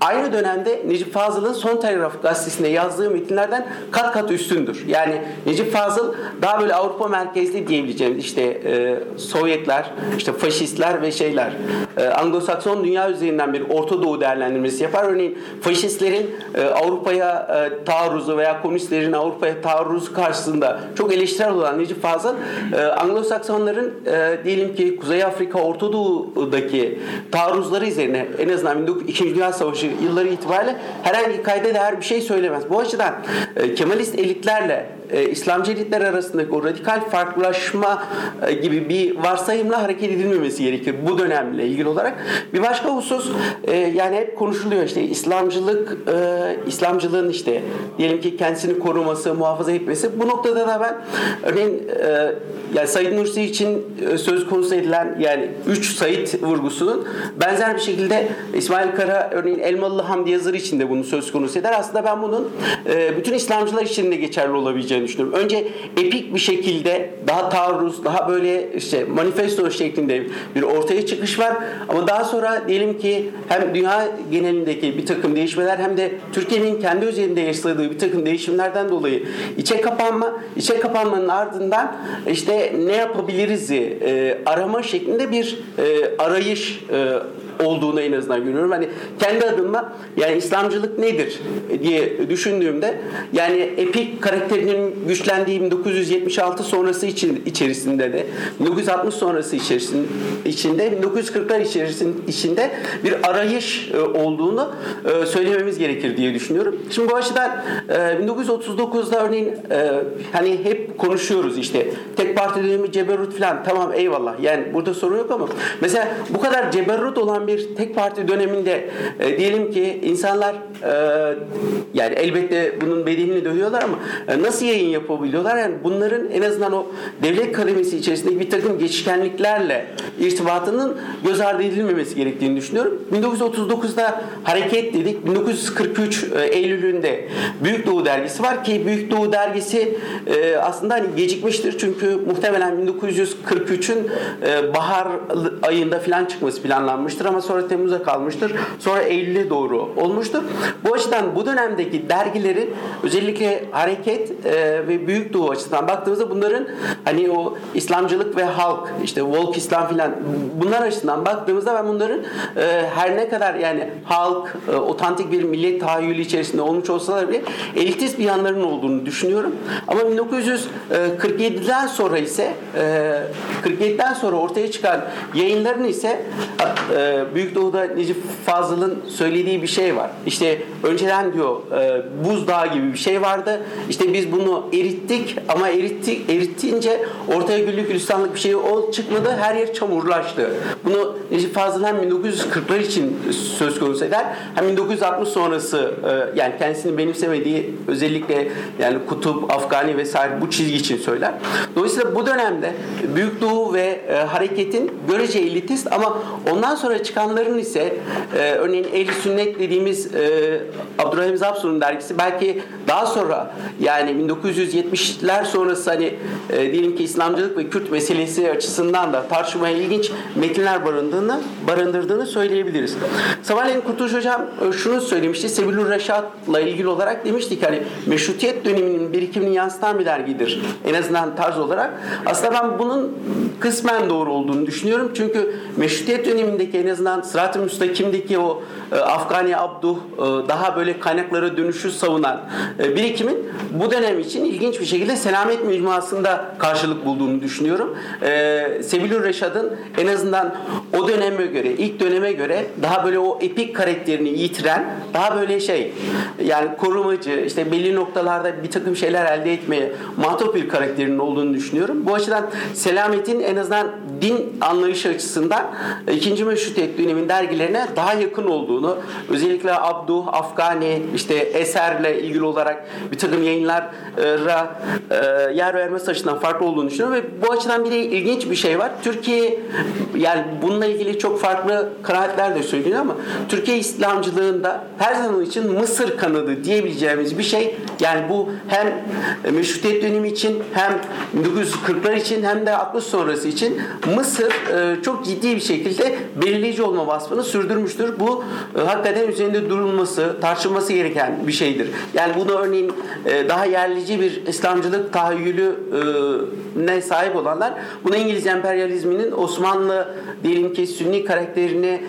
Speaker 3: aynı dönemde Necip Fazıl'ın Son Telgraf gazetesinde yazdığı metinlerden kat kat üstündür. Yani Necip Fazıl daha böyle Avrupa merkezli diyebileceğimiz işte e, Sovyetler, işte faşistler ve şeyler e, Anglo-Sakson dünya üzerinden bir Orta Doğu değerlendirmesi yapar. Örneğin faşistlerin e, Avrupa'ya e, taarruzu veya komünistlerin Avrupa'ya taarruzu karşısında çok eleştirel olan Necip Fazıl e, Anglo-Saksonların e, diyelim ki Kuzey Afrika, Orta Doğu'daki taarruzları üzerine en azından 2. Dünya Savaşı yılları itibariyle herhangi kayda değer bir şey söylemez. Bu açıdan e, Kemalist elitlerle e, İslamcı elitler arasındaki o radikal farklılaşma e, gibi bir varsayımla hareket edilmemesi gerekir bu dönemle ilgili olarak. Bir başka husus e, yani hep konuşuluyor işte İslamcılık e, İslamcılığın işte diyelim ki kendisini koruması, muhafaza etmesi. Bu noktada da ben örneğin e, yani Said Nursi için e, söz konusu edilen yani 3 Said vurgusunun benzer bir şekilde İsmail Kara örneğin Elmalı Hamdi Yazır için de bunu söz konusu eder. Aslında ben bunun e, bütün İslamcılar için de geçerli olabileceğini düşünüyorum. Önce epik bir şekilde daha taarruz, daha böyle işte manifesto şeklinde bir ortaya çıkış var. Ama daha sonra diyelim ki hem dünya genelindeki bir takım değişmeler hem de Türkiye'nin kendi üzerinde yaşadığı bir takım değişimlerden dolayı içe kapanma, içe kapanmanın ardından işte ne yapabiliriz e, arama şeklinde bir e, arayış e, olduğunu en azından görüyorum. Hani kendi adıma yani İslamcılık nedir diye düşündüğümde yani epik karakterinin güçlendiği 1976 sonrası için içerisinde de 1960 sonrası içerisinde içinde 1940'lar içerisinde içinde bir arayış e, olduğunu e, söylememiz gerekir diye düşünüyorum. Şimdi bu açıdan 1939'da e, örneğin hani hep konuşuyoruz işte tek parti dönemi ceberut falan tamam eyvallah yani burada sorun yok ama mesela bu kadar ceberut olan bir tek parti döneminde e, diyelim ki insanlar e, yani elbette bunun bedelini dövüyorlar ama e, nasıl yayın yapabiliyorlar? Yani bunların en azından o devlet kademesi içerisinde bir takım geçişkenliklerle irtibatının göz ardı edilmemesi gerektiğini düşünüyorum. 1939'da hareket dedik. 1943 e, Eylül'ünde Büyük Doğu dergisi var ki Büyük Doğu dergisi e, aslında hani gecikmiştir çünkü muhtemelen 1943'ün e, bahar ayında falan çıkması planlanmıştır ama sonra Temmuz'a kalmıştır. Sonra Eylül'e doğru olmuştur. Bu açıdan bu dönemdeki dergilerin özellikle hareket e, ve Büyük Doğu açısından baktığımızda bunların hani o İslamcılık ve halk işte Volk İslam filan bunlar açısından baktığımızda ben bunların e, her ne kadar yani halk e, otantik bir millet tahayyülü içerisinde olmuş olsalar bile elitist bir yanlarının olduğunu düşünüyorum. Ama 1947'den sonra ise e, 47'den sonra ortaya çıkan yayınların ise e, Büyük Doğu'da Necip Fazıl'ın söylediği bir şey var. İşte önceden diyor e, buzdağı gibi bir şey vardı. İşte biz bunu erittik ama erittik erittiğince ortaya güllük gülistanlık bir şey ol çıkmadı. Her yer çamurlaştı. Bunu Necip Fazıl hem 1940'lar için söz konusu eder hem 1960 sonrası e, yani kendisini benimsemediği özellikle yani kutup, Afgani vesaire bu çizgi için söyler. Dolayısıyla bu dönemde Büyük Doğu ve e, hareketin görece elitist ama ondan sonra çıkanların ise e, örneğin El Sünnet dediğimiz e, Abdurrahim Zapsun'un dergisi belki daha sonra yani 1970'ler sonrası hani e, diyelim ki İslamcılık ve Kürt meselesi açısından da tartışmaya ilginç metinler barındığını barındırdığını söyleyebiliriz. Sabahleyin Kurtuluş Hocam e, şunu söylemişti. Sebilur Reşat'la ilgili olarak demiştik hani meşrutiyet döneminin birikimini yansıtan bir dergidir. En azından tarz olarak. Aslında ben bunun kısmen doğru olduğunu düşünüyorum. Çünkü meşrutiyet dönemindeki en azından Sırat-ı Müstakim'deki o e, Afgani Abduh e, daha böyle kaynaklara dönüşü savunan e, birikimin bu dönem için ilginç bir şekilde selamet mecmuasında karşılık bulduğunu düşünüyorum. E, Sebilur Reşad'ın en azından o döneme göre, ilk döneme göre daha böyle o epik karakterini yitiren, daha böyle şey yani korumacı, işte belli noktalarda bir takım şeyler elde etmeye matop bir karakterinin olduğunu düşünüyorum. Bu açıdan selametin en azından din anlayışı açısından ikinci meşrutiyet dönemin dergilerine daha yakın olduğunu, özellikle Abduh, Afgani, işte eserle ilgili olarak bir takım yayınlara e, yer vermesi açısından farklı olduğunu düşünüyorum ve bu açıdan bir de ilginç bir şey var. Türkiye yani bununla ilgili çok farklı kanaatler de söyleniyor ama Türkiye İslamcılığında her zaman için Mısır kanadı diyebileceğimiz bir şey yani bu hem meşrutiyet dönemi için hem 1940'lar için hem de 60 sonrası için Mısır e, çok ciddi bir şekilde belirleyici olma vasfını sürdürmüştür. Bu e, hakikaten üzerinde durulması, tartışılması gereken bir şeydir. Yani bunu örneğin e, daha yerlici bir İslamcılık tahayyülü ne sahip olanlar bunu İngiliz emperyalizminin Osmanlı diyelim ki Sünni karakterini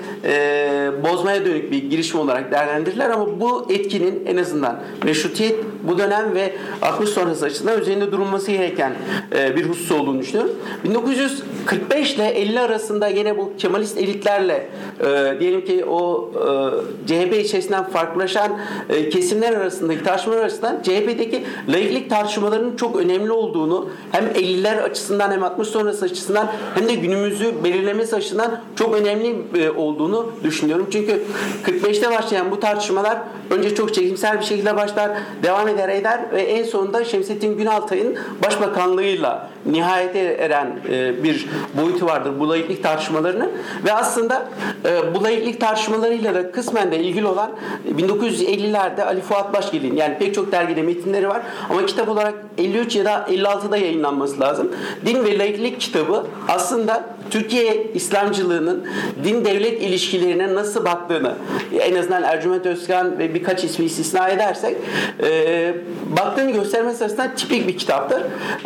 Speaker 3: bozmaya dönük bir girişim olarak değerlendirirler ama bu etkinin en azından meşrutiyet bu dönem ve 60 sonrası açısından üzerinde durulması gereken e, bir husus olduğunu düşünüyorum. 1945 ile 50 arasında yine bu Kemalist elitlerle e, diyelim ki o e, CHP içerisinden farklılaşan e, kesimler arasındaki tartışmalar arasında CHP'deki laiklik tartışmalarının çok önemli olduğunu hem 50'ler açısından hem 60 sonrası açısından hem de günümüzü belirlemesi açısından çok önemli e, olduğunu düşünüyorum. Çünkü 45'te başlayan bu tartışmalar önce çok çekimsel bir şekilde başlar, devam eder eder ve en sonunda Şemsettin Günaltay'ın başbakanlığıyla nihayete eren e, bir boyutu vardır bu laiklik tartışmalarının ve aslında e, bu laiklik tartışmalarıyla da kısmen de ilgili olan 1950'lerde Ali Fuat Başgelin yani pek çok dergide metinleri var ama kitap olarak 53 ya da 56'da yayınlanması lazım. Din ve laiklik kitabı aslında Türkiye İslamcılığının din devlet ilişkilerine nasıl baktığını en azından Ercüment Özkan ve birkaç ismi istisna edersek e, baktığını göstermesi açısından tipik bir kitaptır.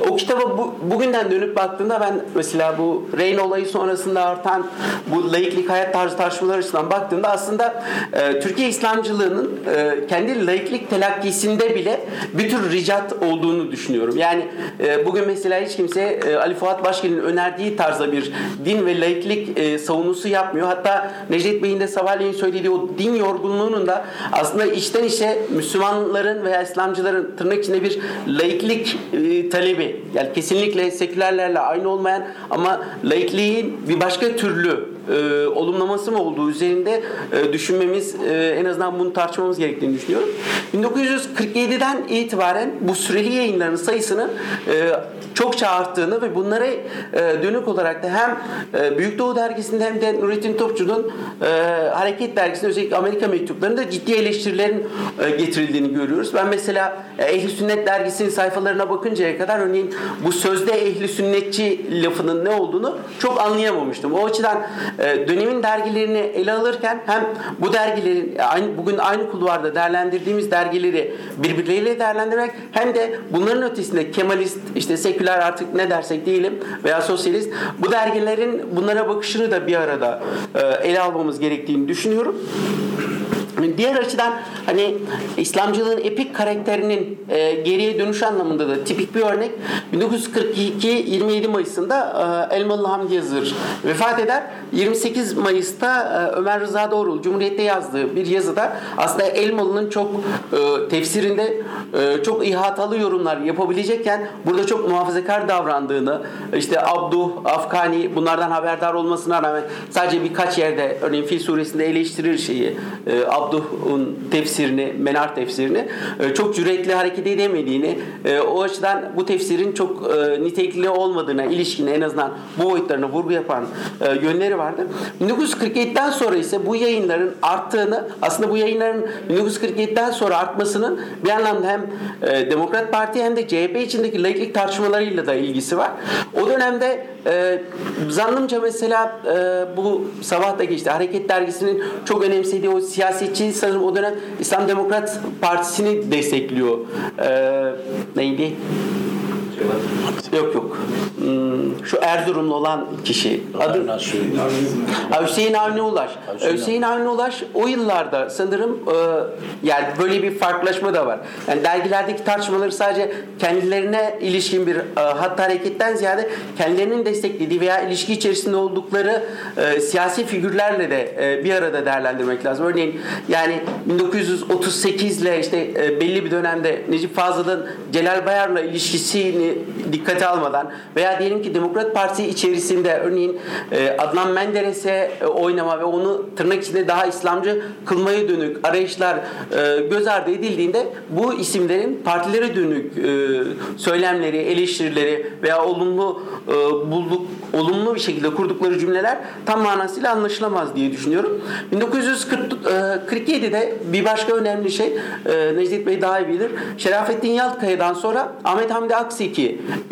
Speaker 3: O kitaba bu, bugünden dönüp baktığında ben mesela bu Reyn olayı sonrasında artan bu laiklik hayat tarzı tartışmalar açısından baktığımda aslında e, Türkiye İslamcılığının e, kendi laiklik telakkisinde bile bir tür ricat olduğunu düşünüyorum. Yani e, bugün mesela hiç kimse e, Ali Fuat Başkin'in önerdiği tarzda bir din ve laiklik e, savunusu yapmıyor. Hatta Necdet Bey'in de sabahleyin söylediği o din yorgunluğunun da aslında içten içe Müslümanların veya İslamcıların tırnak içinde bir laiklik e, talebi. Yani kesinlikle sekülerlerle aynı olmayan ama laikliğin bir başka türlü e, olumlaması mı olduğu üzerinde e, düşünmemiz e, en azından bunu tartışmamız gerektiğini düşünüyorum. 1947'den itibaren bu süreli yayınların sayısının e, çokça arttığını ve bunlara e, dönük olarak da hem e, Büyük Doğu dergisinde hem de Nurettin Topçu'nun e, Hareket dergisinde özellikle Amerika mektuplarında ciddi eleştirilerin e, getirildiğini görüyoruz. Ben mesela e, Ehli Sünnet dergisinin sayfalarına bakıncaya kadar örneğin bu sözde ehli sünnetçi lafının ne olduğunu çok anlayamamıştım. O açıdan dönemin dergilerini ele alırken hem bu dergilerin aynı, bugün aynı kulvarda değerlendirdiğimiz dergileri birbirleriyle değerlendirmek hem de bunların ötesinde Kemalist işte seküler artık ne dersek diyelim veya sosyalist bu dergilerin bunlara bakışını da bir arada e, ele almamız gerektiğini düşünüyorum. Diğer açıdan hani İslamcılığın epik karakterinin e, geriye dönüş anlamında da tipik bir örnek 1942 27 Mayıs'ında e, Elmalı Hamdi Yazır vefat eder. 28 Mayıs'ta e, Ömer Rıza Doğrul Cumhuriyet'te yazdığı bir yazıda aslında Elmalı'nın çok e, tefsirinde e, çok ihatalı yorumlar yapabilecekken burada çok muhafazakar davrandığını işte Abduh, Afkani bunlardan haberdar olmasına rağmen sadece birkaç yerde örneğin Fil suresinde eleştirir şeyi e, Abduh'un tefsirini, Menar tefsirini e, çok cüretli hareket edemediğini e, o açıdan bu tefsirin çok e, nitelikli olmadığına ilişkin en azından bu boyutlarına vurgu yapan yönleri vardı. 1947'den sonra ise bu yayınların arttığını aslında bu yayınların 1947'den sonra artmasının bir anlamda hem Demokrat Parti hem de CHP içindeki laiklik tartışmalarıyla da ilgisi var. O dönemde e, zannımca mesela e, bu sabahtaki işte Hareket Dergisi'nin çok önemsediği o siyasetçi sanırım o dönem İslam Demokrat Partisi'ni destekliyor. E, neydi? Yok yok. Hmm, şu Erzurumlu olan kişi. Adı Hüseyin Avni Ulaş. Hüseyin Avni Ulaş o yıllarda sanırım e, yani böyle bir farklılaşma da var. Yani dergilerdeki tartışmaları sadece kendilerine ilişkin bir e, hatta hareketten ziyade kendilerinin desteklediği veya ilişki içerisinde oldukları e, siyasi figürlerle de e, bir arada değerlendirmek lazım. Örneğin yani 1938 ile işte e, belli bir dönemde Necip Fazıl'ın Celal Bayar'la ilişkisini dikkate almadan veya diyelim ki Demokrat Parti içerisinde örneğin e, Adnan Menderes'e e, oynama ve onu tırnak içinde daha İslamcı kılmaya dönük arayışlar e, göz ardı edildiğinde bu isimlerin partilere dönük söylemleri, eleştirileri veya olumlu bulduk olumlu bir şekilde kurdukları cümleler tam manasıyla anlaşılamaz diye düşünüyorum. 1947'de bir başka önemli şey Necdet Bey daha iyi bilir. Şerafettin Yaltkaya'dan sonra Ahmet Hamdi Akseki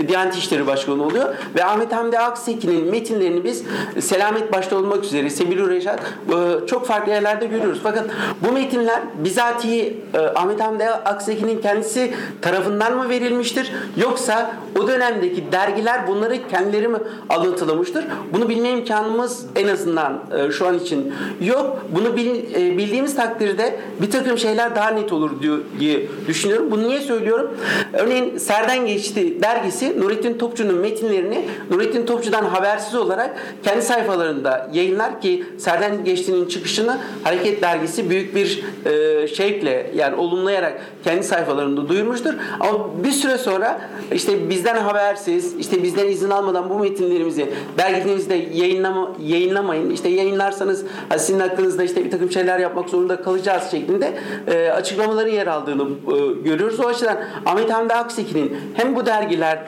Speaker 3: Diyanet İşleri Başkanı oluyor ve Ahmet Hamdi Akseki'nin metinlerini biz Selamet başta olmak üzere Sebilü Reşat e, çok farklı yerlerde görüyoruz. Fakat bu metinler bizatihi e, Ahmet Hamdi Akseki'nin kendisi tarafından mı verilmiştir yoksa o dönemdeki dergiler bunları kendileri mi alıntılamıştır? Bunu bilme imkanımız en azından e, şu an için yok. Bunu bildiğimiz takdirde bir takım şeyler daha net olur diye düşünüyorum. Bunu niye söylüyorum? Örneğin Serden Geçti dergisi Nurettin Topçu'nun metinlerini Nurettin Topçu'dan habersiz olarak kendi sayfalarında yayınlar ki Serden Geçti'nin çıkışını Hareket Dergisi büyük bir e, şevkle yani olumlayarak kendi sayfalarında duyurmuştur. Ama bir süre sonra işte bizden habersiz, işte bizden izin almadan bu metinlerimizi derginizde yayınlama, yayınlamayın. İşte yayınlarsanız sizin hakkınızda işte bir takım şeyler yapmak zorunda kalacağız şeklinde e, açıklamaları yer aldığını e, görüyoruz. O açıdan Ahmet Hamdi Akseki'nin hem bu dergiler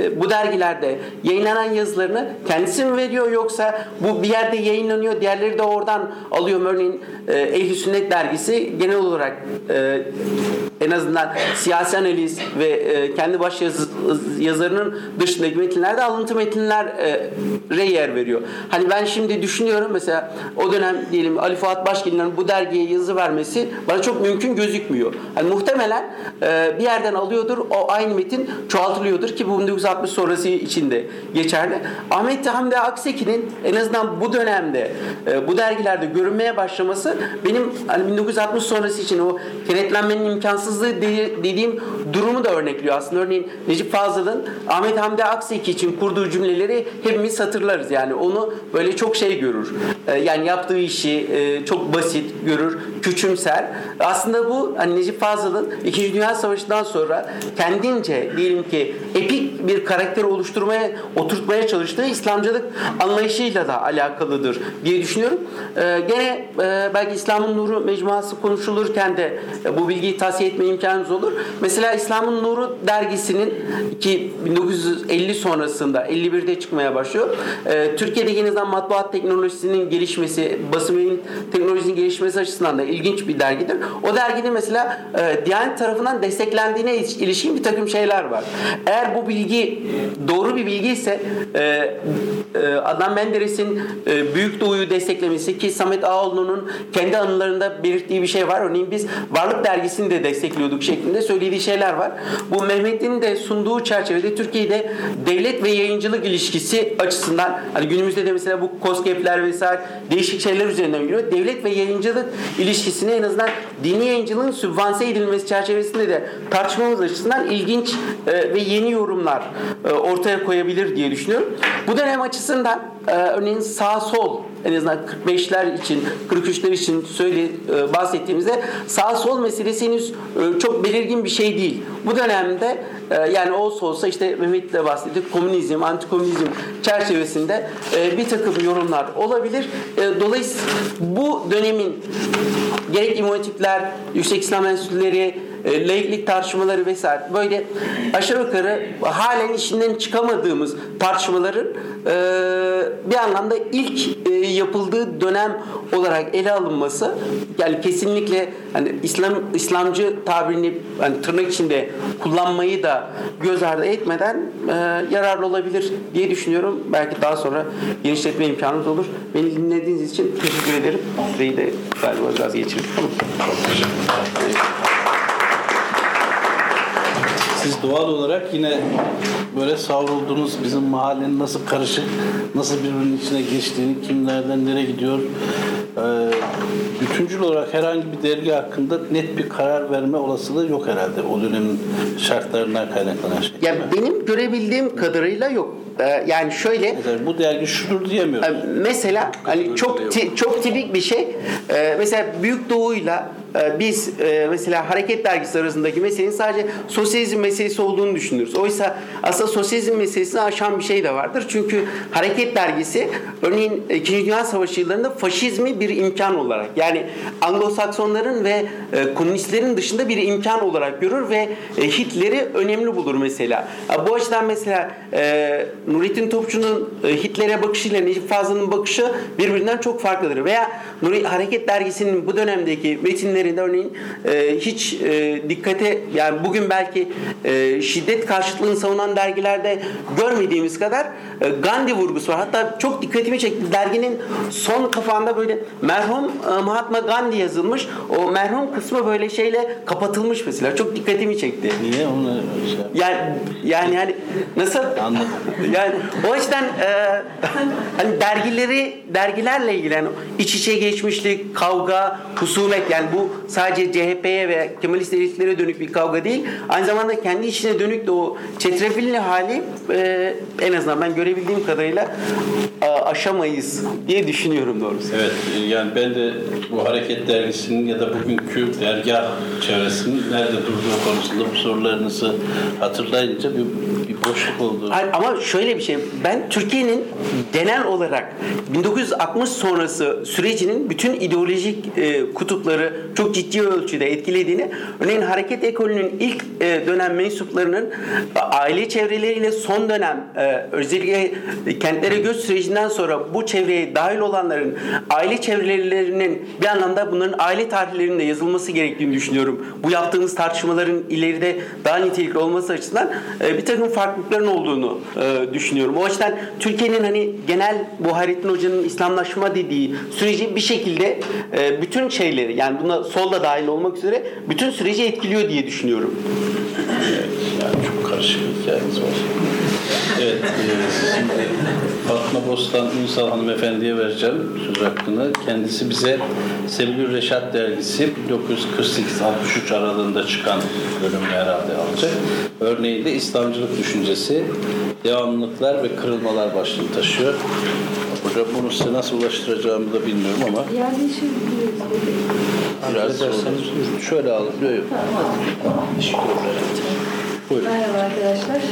Speaker 3: e, bu dergilerde yayınlanan yazılarını kendisi mi veriyor yoksa bu bir yerde yayınlanıyor diğerleri de oradan alıyor örneğin e, Ehli Sünnet dergisi genel olarak e, en azından siyasi analiz ve kendi baş yazarının dışındaki metinlerde alıntı metinlere yer veriyor. Hani ben şimdi düşünüyorum mesela o dönem diyelim Ali Fuat Başgil'in bu dergiye yazı vermesi bana çok mümkün gözükmüyor. Hani muhtemelen bir yerden alıyordur o aynı metin çoğaltılıyordur ki bu 1960 sonrası içinde geçerli. Ahmet Hamdi Akseki'nin en azından bu dönemde e, bu dergilerde görünmeye başlaması benim hani 1960 sonrası için o kenetlenmenin imkansızlığı dediğim durumu da örnekliyor aslında. Örneğin Necip Fazıl'ın Ahmet Hamdi Akseki için kurduğu cümleleri hepimiz hatırlarız. Yani onu böyle çok şey görür. E, yani yaptığı işi çok basit görür, küçümser. Aslında bu hani Necip Fazıl'ın 2. Dünya Savaşı'ndan sonra kendince diyelim ki epik bir karakter oluşturmaya, oturtmaya çalıştığı İslamcılık anlayışıyla da alakalıdır diye düşünüyorum. Ee, gene e, belki İslam'ın Nuru mecmuası konuşulurken de e, bu bilgiyi tavsiye etme imkanımız olur. Mesela İslam'ın Nuru dergisinin ki 1950 sonrasında 51'de çıkmaya başlıyor. E, Türkiye'de yeniden matbuat teknolojisinin gelişmesi, basın teknolojisinin gelişmesi açısından da ilginç bir dergidir. O derginin mesela e, Diyanet tarafından desteklendiğine ilişkin bir takım şeyler var. Eğer bu bilgi doğru bir bilgi ise e, e, Adnan Menderes'in e, Büyük Doğu'yu desteklemesi ki Samet Ağoğlu'nun kendi anılarında belirttiği bir şey var. Örneğin biz Varlık Dergisi'ni de destekliyorduk şeklinde söylediği şeyler var. Bu Mehmet'in de sunduğu çerçevede Türkiye'de devlet ve yayıncılık ilişkisi açısından hani günümüzde de mesela bu COSGAP'ler vesaire değişik şeyler üzerinden geliyor. Devlet ve yayıncılık ilişkisini en azından dini yayıncılığın sübvanse edilmesi çerçevesinde de tartışmamız açısından ilginç e, ve yeni yorumlar e, ortaya koyabilir diye düşünüyorum. Bu dönem açısından e, örneğin sağ sol en azından 45'ler için 43'ler için söyle e, bahsettiğimizde sağ sol meselesi henüz çok belirgin bir şey değil. Bu dönemde yani olsa olsa işte Mehmet de bahsetti komünizm, antikomünizm çerçevesinde bir takım yorumlar olabilir. Dolayısıyla bu dönemin gerek imam yüksek İslam enstitüleri, e, laiklik tartışmaları vesaire böyle aşağı yukarı halen işinden çıkamadığımız tartışmaların e, bir anlamda ilk e, yapıldığı dönem olarak ele alınması yani kesinlikle hani İslam İslamcı tabirini hani tırnak içinde kullanmayı da göz ardı etmeden e, yararlı olabilir diye düşünüyorum. Belki daha sonra genişletme imkanımız olur. Beni dinlediğiniz için teşekkür ederim. Süreyi de galiba biraz geçirdik. Tamam.
Speaker 4: Siz doğal olarak yine böyle savrulduğunuz bizim mahallenin nasıl karışık, nasıl birbirinin içine geçtiğini, kimlerden nereye gidiyor, e, bütüncül olarak herhangi bir dergi hakkında net bir karar verme olasılığı yok herhalde o dönemin şartlarından kaynaklanan şey.
Speaker 3: Ya benim görebildiğim kadarıyla yok. Ee, yani şöyle
Speaker 4: mesela bu dergi şudur diyemiyoruz.
Speaker 3: E, mesela hani çok ti, çok tipik bir şey. Ee, mesela Büyük Doğu'yla biz e, mesela Hareket Dergisi arasındaki meselenin sadece sosyalizm meselesi olduğunu düşünürüz. Oysa aslında sosyalizm meselesini aşan bir şey de vardır. Çünkü Hareket Dergisi örneğin 2. Dünya Savaşı yıllarında faşizmi bir imkan olarak yani Anglo-Saksonların ve komünistlerin dışında bir imkan olarak görür ve Hitler'i önemli bulur mesela. Bu açıdan mesela Nurettin Topçu'nun e, Hitler'e bakışıyla Necip Fazıl'ın bakışı birbirinden çok farklıdır. Veya Hareket Dergisi'nin bu dönemdeki metinleri günlerinde örneğin e, hiç e, dikkate yani bugün belki e, şiddet karşıtlığını savunan dergilerde görmediğimiz kadar e, Gandhi vurgusu var. Hatta çok dikkatimi çekti. Derginin son kapağında böyle merhum e, Mahatma Gandhi yazılmış. O merhum kısmı böyle şeyle kapatılmış mesela. Çok dikkatimi çekti.
Speaker 4: Niye onu şey
Speaker 3: Yani yani yani nasıl
Speaker 4: Anladım.
Speaker 3: yani o yüzden e, hani dergileri dergilerle ilgili yani iç içe geçmişlik, kavga, husumet yani bu sadece CHP'ye ve Kemalist elitlere dönük bir kavga değil. Aynı zamanda kendi içine dönük de o çetrefilli hali e, en azından ben görebildiğim kadarıyla e, aşamayız diye düşünüyorum doğrusu.
Speaker 4: Evet, yani ben de bu Hareket Dergisi'nin ya da bugünkü dergah çevresinin nerede durduğu konusunda bu sorularınızı hatırlayınca bir, bir boşluk oldu.
Speaker 3: Ama şöyle bir şey, ben Türkiye'nin genel olarak 1960 sonrası sürecinin bütün ideolojik e, kutupları çok ciddi ölçüde etkilediğini, örneğin hareket ekolünün ilk e, dönem mensuplarının e, aile çevreleriyle son dönem e, özellikle kentlere göç sürecinden sonra bu çevreye dahil olanların aile çevrelerinin bir anlamda bunların aile tarihlerinin de yazılması gerektiğini düşünüyorum. Bu yaptığımız tartışmaların ileride daha nitelikli olması açısından e, bir takım farklılıkların olduğunu düşünüyorum. O açıdan Türkiye'nin hani genel bu Hayrettin Hoca'nın İslamlaşma dediği süreci bir şekilde bütün şeyleri yani buna sol da dahil olmak üzere bütün süreci etkiliyor diye düşünüyorum.
Speaker 4: Yani çok karışık hikayeniz var. Evet, e, şimdi Fatma Bostan Ünsal hanımefendiye vereceğim söz hakkını. Kendisi bize Sebilür Reşat dergisi 1948-63 aralığında çıkan bölümü herhalde alacak. Örneğin de İslamcılık düşüncesi, devamlılıklar ve kırılmalar başlığını taşıyor. Hocam bunu size nasıl ulaştıracağımı da bilmiyorum ama
Speaker 5: Yani şimdi
Speaker 4: biraz zor. Şöyle. Teşekkür ederim. Buyurun.
Speaker 5: merhaba arkadaşlar.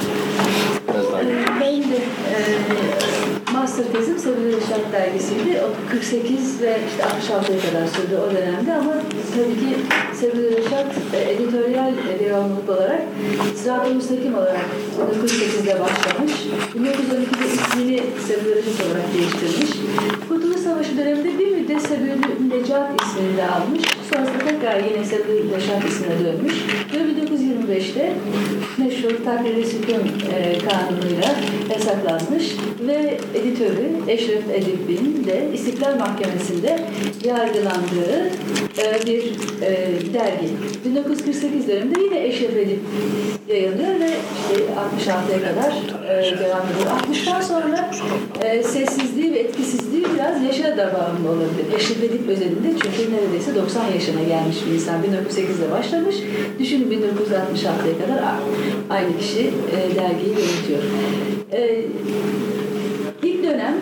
Speaker 4: Biraz daha.
Speaker 5: Ee, e, master tezim Sebil Reşat dergisiydi. O 48 ve işte 66'ya kadar sürdü o dönemde ama tabii ki Sebil Reşat e, editoryal e, devamlılık olarak Sırat-ı Müstakim olarak 1908'de başlamış. 1912'de ismini Reşat olarak değiştirmiş. Kurtuluş Savaşı döneminde bir müddet Sebil Necat ismini de almış. Sonrasında tekrar yine Sebil Reşat ismine dönmüş. Ve 1925'te meşhur takdir sükun e, kanunuyla yasaklanmış ve editörü Eşref Edip'in de İstiklal Mahkemesi'nde yargılandığı e, bir e, dergi. 1948 döneminde yine Eşref Edip yayınlıyor ve işte 66'ya kadar e, devam ediyor. 60'tan sonra e, sessizliği ve etkisizliği biraz yaşa da bağımlı olabilir. Edip özelinde çünkü neredeyse 90 yaşına gelmiş bir insan. 1908'de başlamış. Düşünün 1966'ya kadar aynı kişi e, dergiyi yönetiyor. E, ilk dönem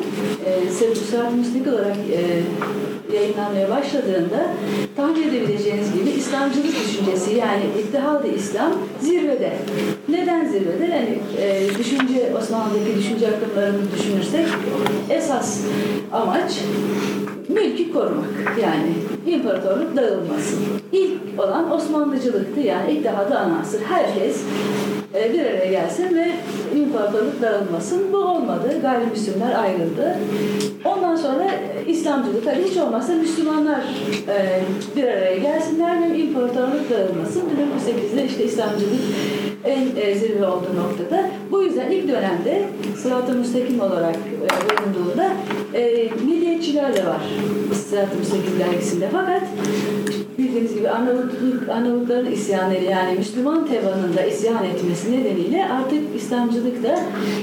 Speaker 5: e, Sırat Müslik olarak e, yayınlanmaya başladığında tahmin edebileceğiniz gibi İslamcılık düşüncesi yani İttihad-ı İslam zirvede. Neden zirvede? Yani e, düşünce Osmanlı'daki düşünce akımlarını düşünürsek esas amaç mülkü korumak yani imparatorluk dağılmasın. İlk olan Osmanlıcılıktı yani İttihad-ı Anasır. Herkes e, bir araya gelsin ve imparatorluk dağılmasın. Bu olmadı. Gayrimüslimler ayrıldı. İslamcılık tabii hiç olmazsa Müslümanlar e, bir araya gelsinler ve imparatorluk dağılmasın. 1908'de işte İslamcılık en e, zirve olduğu noktada. Bu yüzden ilk dönemde Sırat-ı Müstakim olarak e, bulunduğunda e, milliyetçiler de var Sırat-ı Müstakim dergisinde. Fakat bildiğiniz gibi Arnavutluk, Arnavutların isyanları yani Müslüman tevanında isyan etmesi nedeniyle artık İslamcılık da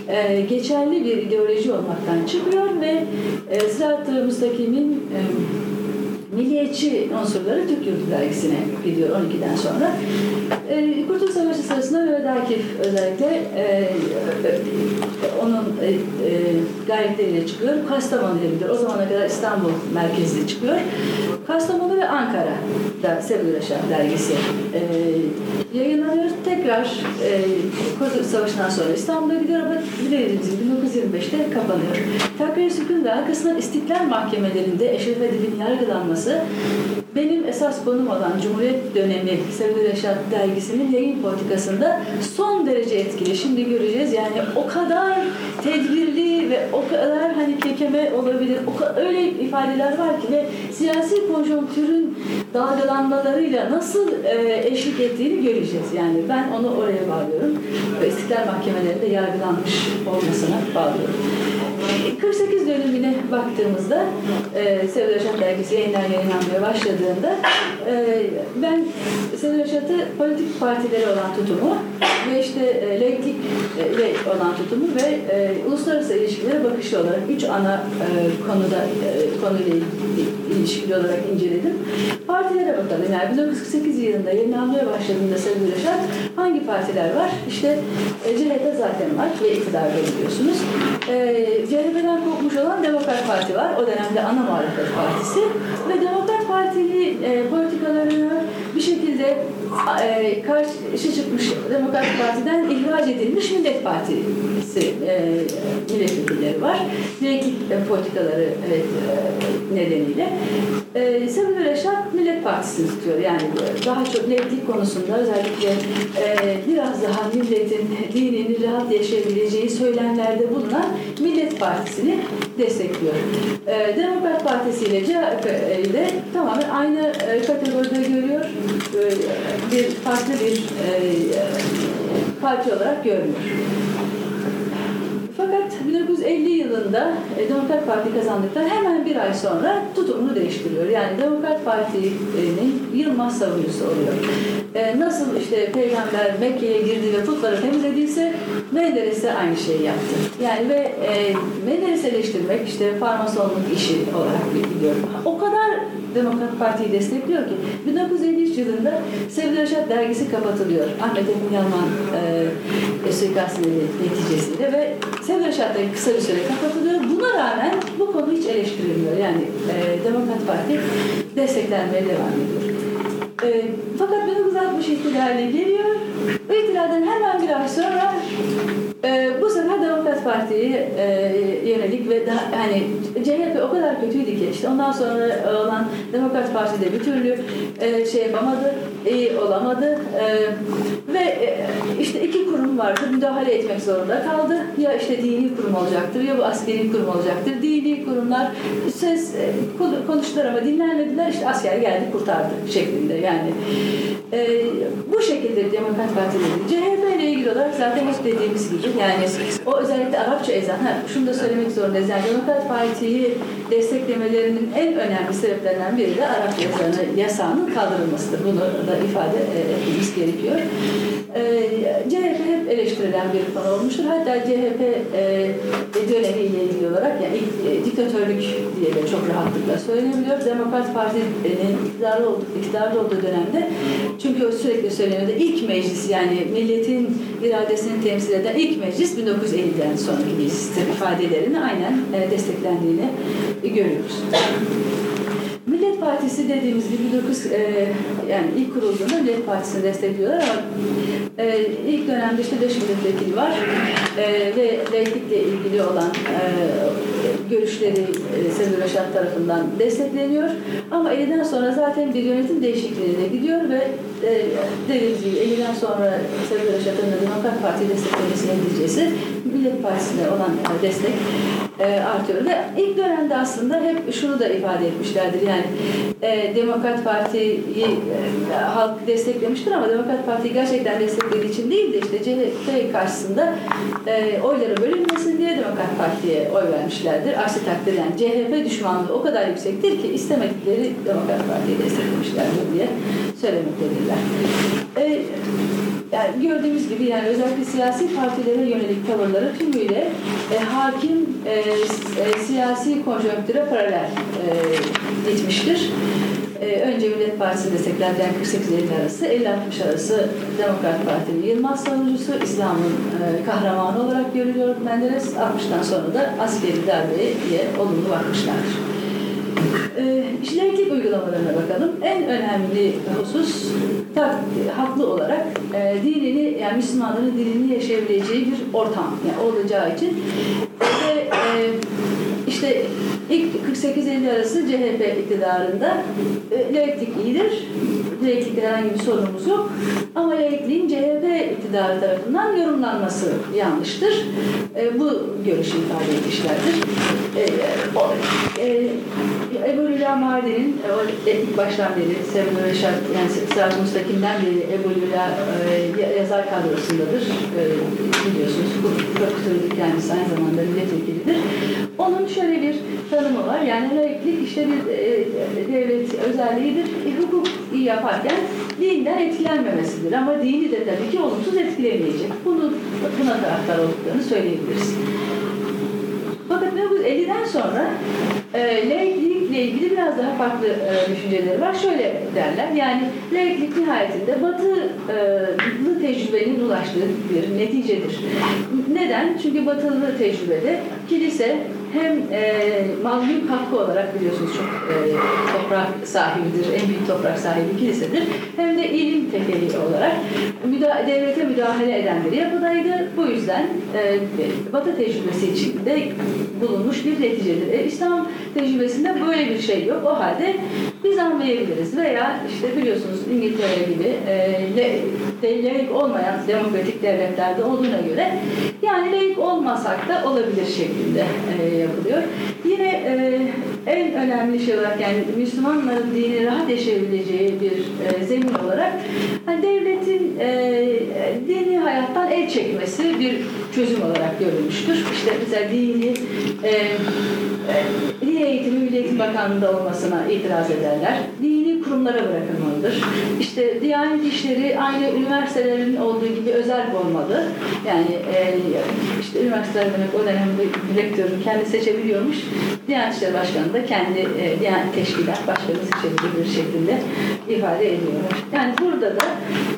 Speaker 5: e, geçerli bir ideoloji olmaktan çıkıyor ve e, Sırat-ı Müstakim'in e, milliyetçi unsurları Türk Yurdu dergisine gidiyor 12'den sonra. E, Kurtuluş Savaşı sırasında Mehmet Akif özellikle e, e, onun e, e, gayretleriyle çıkıyor. Kastamonu gidiyor. O zamana kadar İstanbul merkezli çıkıyor. Kastamonu ve Ankara'da Sevgili Reşat dergisi e, yayınlanıyor. Tekrar e, Kurtuluş Savaşı'ndan sonra İstanbul'a gidiyor ama bildiğiniz gibi 1925'te kapanıyor. Takrir Sükun ve arkasından İstiklal mahkemelerinde Eşref Edip'in yargılanması benim esas konum olan Cumhuriyet dönemi Sevgili Reşat dergisinin yayın politikasında son derece etkili. Şimdi göreceğiz yani o kadar tedbirli ve o kadar hani kekeme olabilir. O kadar, öyle ifadeler var ki ve siyasi konjonktürün dalgalanmalarıyla nasıl e, eşlik ettiğini göreceğiz. Yani ben onu oraya bağlıyorum. Ve İstiklal Mahkemelerinde yargılanmış olmasına bağlıyorum. 48 dönemine baktığımızda e, Sevil Reşat dergisi yeniden yayınlanmaya başladığında e, ben Sevil Reşat'ı politik partilere olan tutumu ve işte e, laiklik e, ve olan tutumu ve e, uluslararası ilişkilere bakışı olarak üç ana e, konuda e, konuyla il- ilişkili olarak inceledim. Partilere bakalım. Yani 1948 yılında yayınlanmaya başladığında Sevil Reşat hangi partiler var? İşte e, CHP zaten var ve iktidarda biliyorsunuz. E, CHP'den kopmuş olan Demokrat Parti var. O dönemde ana muhalefet partisi. Ve Demokrat Partili e, politikalarına bir şekilde e, karşı çıkmış Demokrat Parti'den ihraç edilmiş Millet Partisi e, milletvekilleri var. Laiklik e, politikaları e, nedeniyle. E, Sabri Reşat Millet Partisi'ni tutuyor. Yani daha çok laiklik konusunda özellikle e, biraz daha milletin dinini rahat yaşayabileceği söylemlerde bulunan Millet Partisi'ni destekliyor. E, Demokrat Partisi ile CHP'yi de tamamen aynı e, kategoride görüyor. E, bir farklı bir e, parti olarak görmüyor. Fakat 1950 yılında e, Demokrat Parti kazandıktan hemen bir ay sonra tutumunu değiştiriyor. Yani Demokrat Parti'nin Yılmaz savunucusu oluyor. E, nasıl işte Peygamber Mekke'ye girdi ve putları temizlediyse Menderes de aynı şeyi yaptı. Yani ve e, eleştirmek işte farmasonluk işi olarak biliyorum. O kadar Demokrat Parti'yi destekliyor ki 1953 yılında Sevil Reşat dergisi kapatılıyor. Ahmet Emin Yalman e, suikastının neticesiyle ve Sevil Reşat da kısa bir süre kapatılıyor. Buna rağmen bu konu hiç eleştirilmiyor. Yani e, Demokrat Parti desteklenmeye devam ediyor. E, fakat 1960 ihtilali geliyor. Bu ihtilalden hemen bir ay sonra e, bu sefer Demokrat Parti'ye e, yönelik ve daha hani CHP o kadar kötüydü ki işte ondan sonra olan Demokrat Parti de bir türlü e, şey yapamadı, iyi olamadı e, ve e, işte iki kurum vardı müdahale etmek zorunda kaldı. Ya işte dini kurum olacaktır ya bu askeri kurum olacaktır. Dini kurumlar ses e, konuştular ama dinlenmediler işte asker geldi kurtardı şeklinde yani. E, bu şekilde Demokrat Parti dedi. CHP ile ilgili olarak zaten hep dediğimiz gibi yani o özellikle Arapça ezan, ha, şunu da söylemek zorundayız. Yani Demokrat Parti'yi desteklemelerinin en önemli sebeplerinden biri de Arapça ezanı yasağının kaldırılmasıdır. Bunu da ifade e, etmemiz gerekiyor. E, CHP hep eleştirilen bir konu olmuştur. Hatta CHP e, dönemiyle ilgili olarak yani ilk, e, diktatörlük diye de çok rahatlıkla söylenebiliyor. Demokrat Parti'nin iktidarlı, olduğu, iktidarlı olduğu dönemde çünkü o sürekli söyleniyordu. ilk meclis yani milletin iradesini temsil eden ilk meclis 1950'den sonraki meclistir ifadelerini aynen e, desteklendiğini görüyoruz. Partisi dediğimiz gibi 19 e, yani ilk kurulduğunda Millet Partisi'ni destekliyorlar ama e, ilk dönemde işte 5 milletvekili var. E, ve laiklikle ilgili olan e, görüşleri e, Sevil Reşat tarafından destekleniyor. Ama 50'den sonra zaten bir yönetim değişikliğine gidiyor ve e, dediğimiz gibi 50'den sonra Sevil Reşat'ın Demokrat Parti desteklemesinin neticesi Millet Partisi'ne olan e, destek e, artıyor. Ve ilk dönemde aslında hep şunu da ifade etmişlerdir. Yani e, Demokrat Parti'yi e, halk desteklemiştir ama Demokrat Parti'yi gerçekten desteklediği için değil de işte CHP karşısında e, oyları bölünmesin diye Demokrat Parti'ye oy vermişlerdir. Aksi takdirde yani CHP düşmanlığı o kadar yüksektir ki istemedikleri Demokrat Parti'yi desteklemişlerdir diye söylemektedirler. Yani gördüğümüz gibi yani özellikle siyasi partilere yönelik tavırları tümüyle e, hakim e, e, siyasi konjonktüre paralel e, gitmiştir. E, önce Millet Partisi desteklerden 48-50 arası, 50-60 arası Demokrat Parti'nin Yılmaz savunucusu, İslam'ın e, kahramanı olarak görülüyor Menderes. 60'tan sonra da askeri darbeye olumlu bakmışlardır. E, işlevlik uygulamalarına bakalım. En önemli husus tak, haklı olarak e, dinini yani Müslümanların dinini yaşayabileceği bir ortam yani olacağı için işte ilk 48-50 arası CHP iktidarında e, laiklik iyidir. Laiklikte herhangi bir sorunumuz yok. Ama laikliğin CHP iktidarı tarafından yorumlanması yanlıştır. E, bu görüşü ifade etmişlerdir. E, o, e, Ebu Lüla Mardin'in e, ilk baştan beri Sevim Reşat, yani Sırat Müstakim'den beri Ebu Lüla e, yazar kadrosundadır. E, biliyorsunuz hukuk profesörü kendisi aynı zamanda milletvekilidir. Onun şöyle bir tanımı var. Yani laiklik işte bir e, devlet özelliğidir. E, hukuk iyi yaparken dinden etkilenmemesidir. Ama dini de tabii ki olumsuz etkilemeyecek. Bunu buna taraftar olduklarını söyleyebiliriz. Fakat 1950'den sonra e, laiklikle ilgili biraz daha farklı e, düşünceleri var. Şöyle derler, yani laiklik nihayetinde batılı tecrübenin ulaştığı bir neticedir. Neden? Çünkü batılı tecrübede kilise hem e, mülk hakkı olarak biliyorsunuz çok e, toprak sahibidir, en büyük toprak sahibi kilisedir. Hem de ilim tekeli olarak müda devlete müdahale eden bir yapıdaydı. Bu yüzden e, Batı tecrübesi içinde bulunmuş bir neticedir. E, İslam tecrübesinde böyle bir şey yok. O halde biz anlayabiliriz. Veya işte biliyorsunuz İngiltere gibi e, laik olmayan demokratik devletlerde olduğuna göre yani laik olmasak da olabilir şeklinde e, yapılıyor. Yine e, en önemli şey olarak yani Müslümanların dini rahat yaşayabileceği bir e, zemin olarak hani devletin e, dini hayattan el çekmesi bir çözüm olarak görülmüştür. İşte mesela dini e, e, din eğitimi Milli Eğitim Bakanlığı'nda olmasına itiraz ederler. Dini kurumlara bırakılmalıdır. İşte Diyanet işleri aynı üniversitelerin olduğu gibi özel olmalı. Yani e, işte üniversiteler demek o dönemde rektörün kendi seçebiliyormuş. Diyanet İşleri Başkanı da kendi e, Diyanet Teşkilat Başkanı seçebilir şeklinde ifade ediyorlar. Yani burada da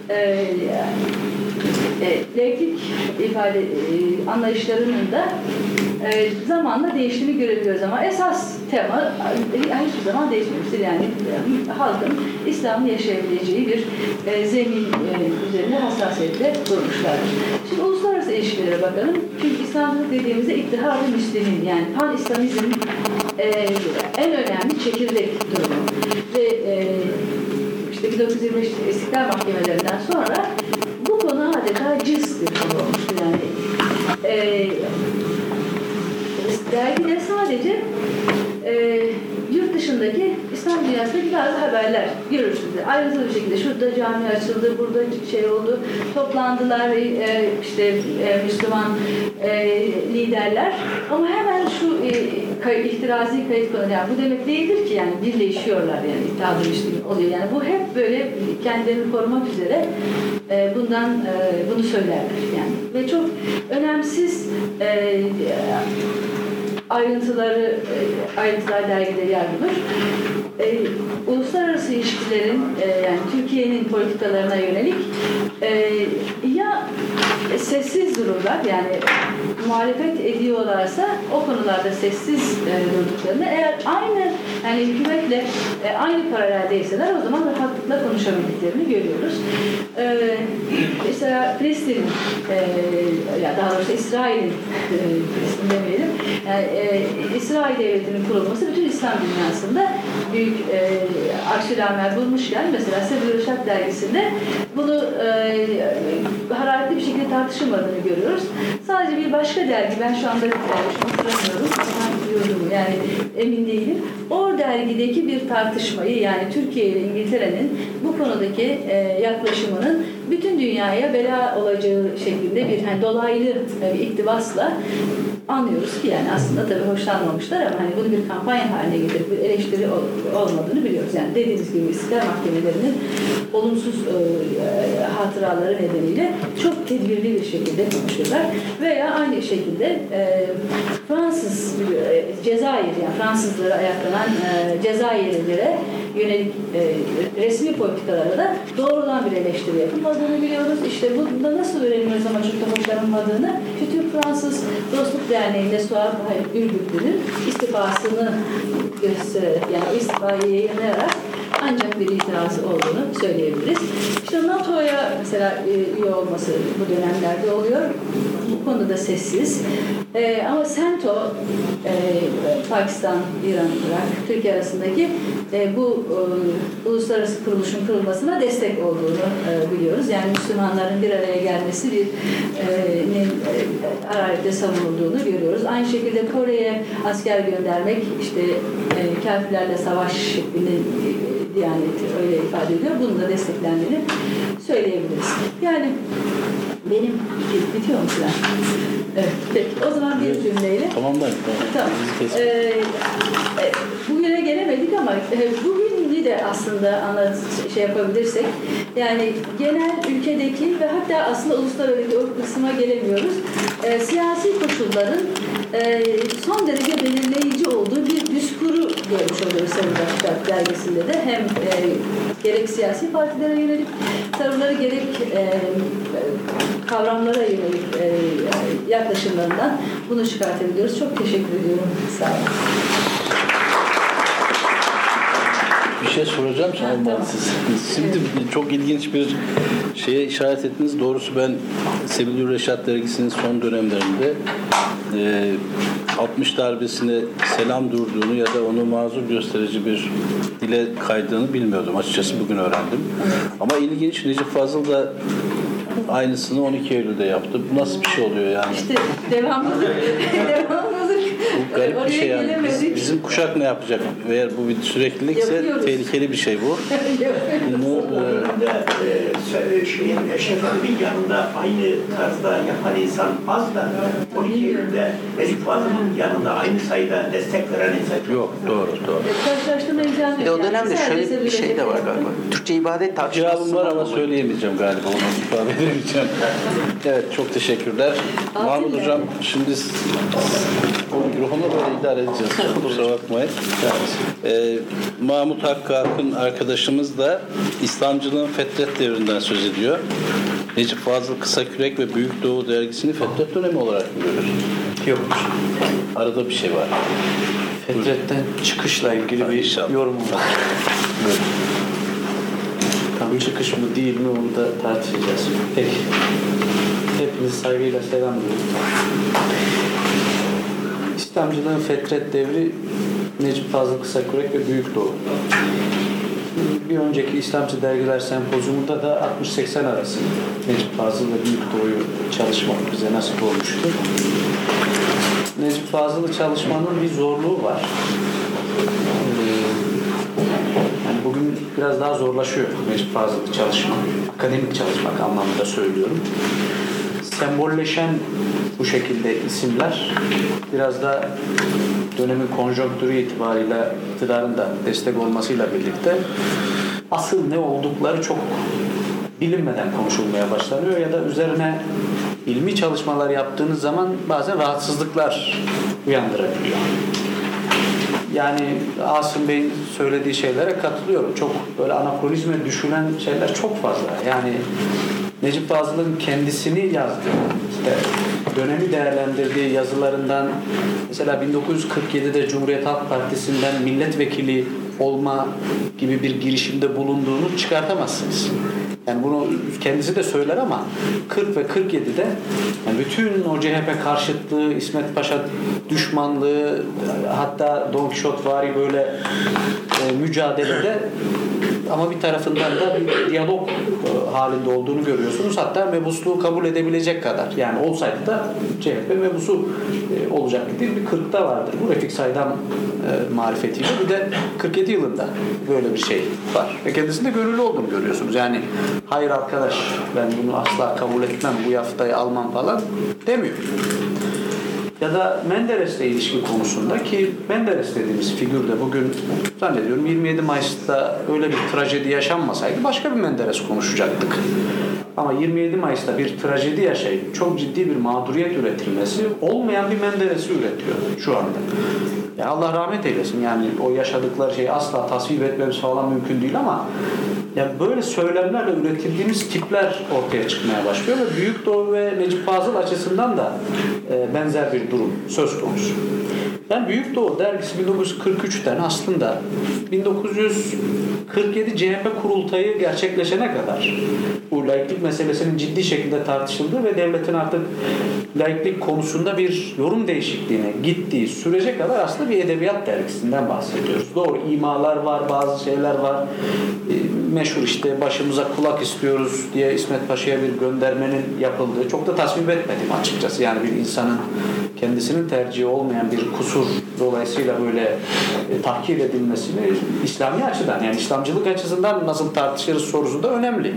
Speaker 5: e, e, laiklik ifade e, anlayışlarının da e, zamanla değiştiğini görebiliyoruz ama esas tema e, hiçbir zaman değişmemiştir. Yani e, halkın İslam'ı yaşayabileceği bir e, zemin e, üzerine hassasiyetle durmuşlardır. Şimdi uluslararası ilişkilere bakalım. Çünkü İslamcılık dediğimizde ittihad-ı Müslümin yani pan-İslamizmin e, en önemli çekirdek durumu. Ve e, işte 1925 İstiklal Mahkemelerinden sonra bu konu adeta cız bir konu olmuştu yani. E, dergide sadece e, yurt dışındaki İslam dünyasındaki bazı haberler görürsünüz. Ayrıntılı bir şekilde şurada cami açıldı, burada şey oldu, toplandılar e, işte e, Müslüman e, liderler ama hemen şu e, kay, ihtirazi kayıt konu yani bu demek değildir ki yani birleşiyorlar yani İttihat-ı Müslümin oluyor. Yani bu hep böyle kendilerini korumak üzere e, bundan e, bunu söylerler yani ve çok önemsiz e, ayrıntıları e, ayrıntılar dergide yer bulur. E, uluslararası ilişkilerin e, yani Türkiye'nin politikalarına yönelik e, sessiz dururlar yani muhalefet ediyorlarsa o konularda sessiz e, durduklarını eğer aynı yani hükümetle e, aynı paraleldeyseler o zaman rahatlıkla konuşabildiklerini görüyoruz. E, mesela Filistin e, ya daha doğrusu İsrail'in e, Filistin demeyelim yani, e, İsrail devletinin kurulması bütün İslam dünyasında büyük e, aksilamel bulmuşken mesela Sebil Reşat dergisinde bunu e, hararetli bir şekilde tartışılmadığını görüyoruz. Sadece bir başka dergi, ben şu anda hatırlamıyorum, biliyordum yani emin değilim. O dergideki bir tartışmayı yani Türkiye ile İngiltere'nin bu konudaki e, yaklaşımının bütün dünyaya bela olacağı şeklinde bir yani dolaylı e, bir iktibasla anlıyoruz ki yani aslında tabii hoşlanmamışlar ama hani bunu bir kampanya haline getirip bir eleştiri olmadığını biliyoruz. Yani dediğiniz gibi istiklal mahkemelerinin olumsuz e, hatıraları nedeniyle çok tedbirli bir şekilde konuşuyorlar. Veya aynı şekilde e, Fransız e, Cezayir yani Fransızlara ayaklanan e, Cezayirlilere yönelik e, resmi politikalara da doğrudan bir eleştiri yapılmadığını biliyoruz. İşte bunda nasıl öğreniyoruz ama çok da hoşlanılmadığını? İşte Türk Fransız Dostluk Derneği'nde Suat Ürgüplü'nün istifasını göstererek yani istifayı yayınlayarak ancak bir itirazı olduğunu söyleyebiliriz. İşte NATO'ya mesela üye olması bu dönemlerde oluyor. bu konuda sessiz. E, Sento, e, Pakistan, İran, Irak, Türkiye arasındaki e, bu e, uluslararası kuruluşun kurulmasına destek olduğunu e, biliyoruz. Yani Müslümanların bir araya gelmesi bir e, e, hararetle savunulduğunu görüyoruz. Aynı şekilde Kore'ye asker göndermek işte e, kafirlerle savaş şeklinde e, Diyanet öyle ifade ediyor. Bunun da desteklendiğini söyleyebiliriz. Yani benim bitiyor mu süren? Evet, peki. O zaman bir cümleyle
Speaker 1: Tamam da.
Speaker 5: Tamam.
Speaker 1: Bizi
Speaker 5: Ee, e, bugüne gelemedik ama e, bugünü de aslında anlat şey yapabilirsek yani genel ülkedeki ve hatta aslında uluslararası o kısma gelemiyoruz. E, siyasi koşulların e, son derece belirleyici olduğu bir diskuru görmüş oluyoruz Sayın Başkan dergisinde de hem e, gerek siyasi partilere yönelik tavırları gerek e, kavramlara yönelik e, yaklaşımlarından bunu çıkartabiliyoruz. Çok teşekkür ediyorum. Sağ olun.
Speaker 1: Bir şey soracağım sonra
Speaker 5: tamam.
Speaker 1: siz. Şimdi çok ilginç bir şeye işaret ettiniz. Doğrusu ben Sebil Reşat dergisinin son dönemlerinde e, 60 darbesine selam durduğunu ya da onu mazur gösterici bir dile kaydığını bilmiyordum. Açıkçası bugün öğrendim. Ama ilginç Necip Fazıl da aynısını 12 Eylül'de yaptı. Bu nasıl bir şey oluyor yani?
Speaker 5: İşte devamlılık, devamlılık.
Speaker 1: Bu garip
Speaker 5: Oraya
Speaker 1: bir şey yani. Biz- bizim kuşak ne yapacak? Eğer bu bir süreklilikse
Speaker 5: Yapıyoruz.
Speaker 1: tehlikeli bir şey bu. Bunu e,
Speaker 6: e, şeyin Şefak'ın yanında aynı tarzda yapan insan az da 12 Eylül'de Necip Fazıl'ın yanında aynı sayıda destek veren insan
Speaker 1: yok doğru doğru.
Speaker 5: İmkanı
Speaker 3: Bir de o dönemde şöyle bir şey de var galiba. Türkçe ibadet tartışması
Speaker 1: Cevabım var ama söyleyemeyeceğim galiba onu ifade edemeyeceğim. Evet çok teşekkürler. Mahmut. Hocam şimdi mikrofonu böyle idare edeceğiz. Kusura bakmayın. Ee, Mahmut Hakkı Akın arkadaşımız da İslamcılığın fetret devrinden söz ediyor. Necip Fazıl Kısakürek ve Büyük Doğu dergisini fetret dönemi olarak mı görür?
Speaker 7: Yok.
Speaker 1: Arada bir şey var.
Speaker 7: Fetret'ten çıkışla ilgili bir
Speaker 1: İnşallah.
Speaker 7: yorumum var. Tam çıkış mı değil mi onu da tartışacağız. Peki. Hepinizi saygıyla selamlıyorum. İslamcılığın fetret devri Necip Fazıl Kısakürek ve Büyük Doğu. Bir önceki İslamcı Dergiler Sempozyumunda da 60-80 arası Necip Fazıl ve Büyük Doğu'yu çalışmak bize nasip olmuştu. Necip Fazıl'ı çalışmanın bir zorluğu var. Ee, yani bugün biraz daha zorlaşıyor Necip Fazıl'ı çalışmak. Akademik çalışmak anlamında söylüyorum. Sembolleşen bu şekilde isimler biraz da dönemin konjonktürü itibariyle iktidarın da destek olmasıyla birlikte asıl ne oldukları çok bilinmeden konuşulmaya başlanıyor ya da üzerine ilmi çalışmalar yaptığınız zaman bazen rahatsızlıklar uyandırabiliyor. Yani Asım Bey'in söylediği şeylere katılıyorum. Çok böyle anakronizme düşülen şeyler çok fazla. Yani Necip Fazıl'ın kendisini yazdığı, işte dönemi değerlendirdiği yazılarından mesela 1947'de Cumhuriyet Halk Partisi'nden milletvekili olma gibi bir girişimde bulunduğunu çıkartamazsınız. Yani bunu kendisi de söyler ama 40 ve 47'de yani bütün o CHP karşıtlığı, İsmet Paşa düşmanlığı hatta Don Kişot vari böyle e, mücadelede ama bir tarafından da bir diyalog e, halinde olduğunu görüyorsunuz. Hatta mebusluğu kabul edebilecek kadar. Yani olsaydı da CHP mebusu e, olacak değil bir 40'ta vardır. Bu Refik Saydam e, marifetiyle. Bir de 47 yılında böyle bir şey var. Ve kendisinde gönüllü olduğunu görüyorsunuz. Yani hayır arkadaş ben bunu asla kabul etmem, bu yaftayı almam falan demiyor. Ya da Menderes'le ilişki konusunda ki Menderes dediğimiz figür de bugün zannediyorum 27 Mayıs'ta öyle bir trajedi yaşanmasaydı başka bir Menderes konuşacaktık. Ama 27 Mayıs'ta bir trajedi yaşayıp çok ciddi bir mağduriyet üretilmesi olmayan bir Menderes'i üretiyor şu anda. Ya Allah rahmet eylesin yani o yaşadıkları şeyi asla tasvip etmemiz falan mümkün değil ama ya böyle söylemlerle üretildiğimiz tipler ortaya çıkmaya başlıyor ve Büyük Doğu ve Necip Fazıl açısından da e, benzer bir durum söz konusu. Yani Büyük Doğu dergisi 1943'ten aslında 1947 CHP kurultayı gerçekleşene kadar bu laiklik meselesinin ciddi şekilde tartışıldığı ve devletin artık laiklik konusunda bir yorum değişikliğine gittiği sürece kadar aslında bir edebiyat dergisinden bahsediyoruz. Doğru imalar var, bazı şeyler var. E, Meşhur işte başımıza kulak istiyoruz diye İsmet Paşa'ya bir göndermenin yapıldığı çok da tasvip etmedim açıkçası. Yani bir insanın kendisinin tercihi olmayan bir kusur dolayısıyla böyle e, tahkir edilmesini İslami açıdan yani İslamcılık açısından nasıl tartışırız sorusu da önemli.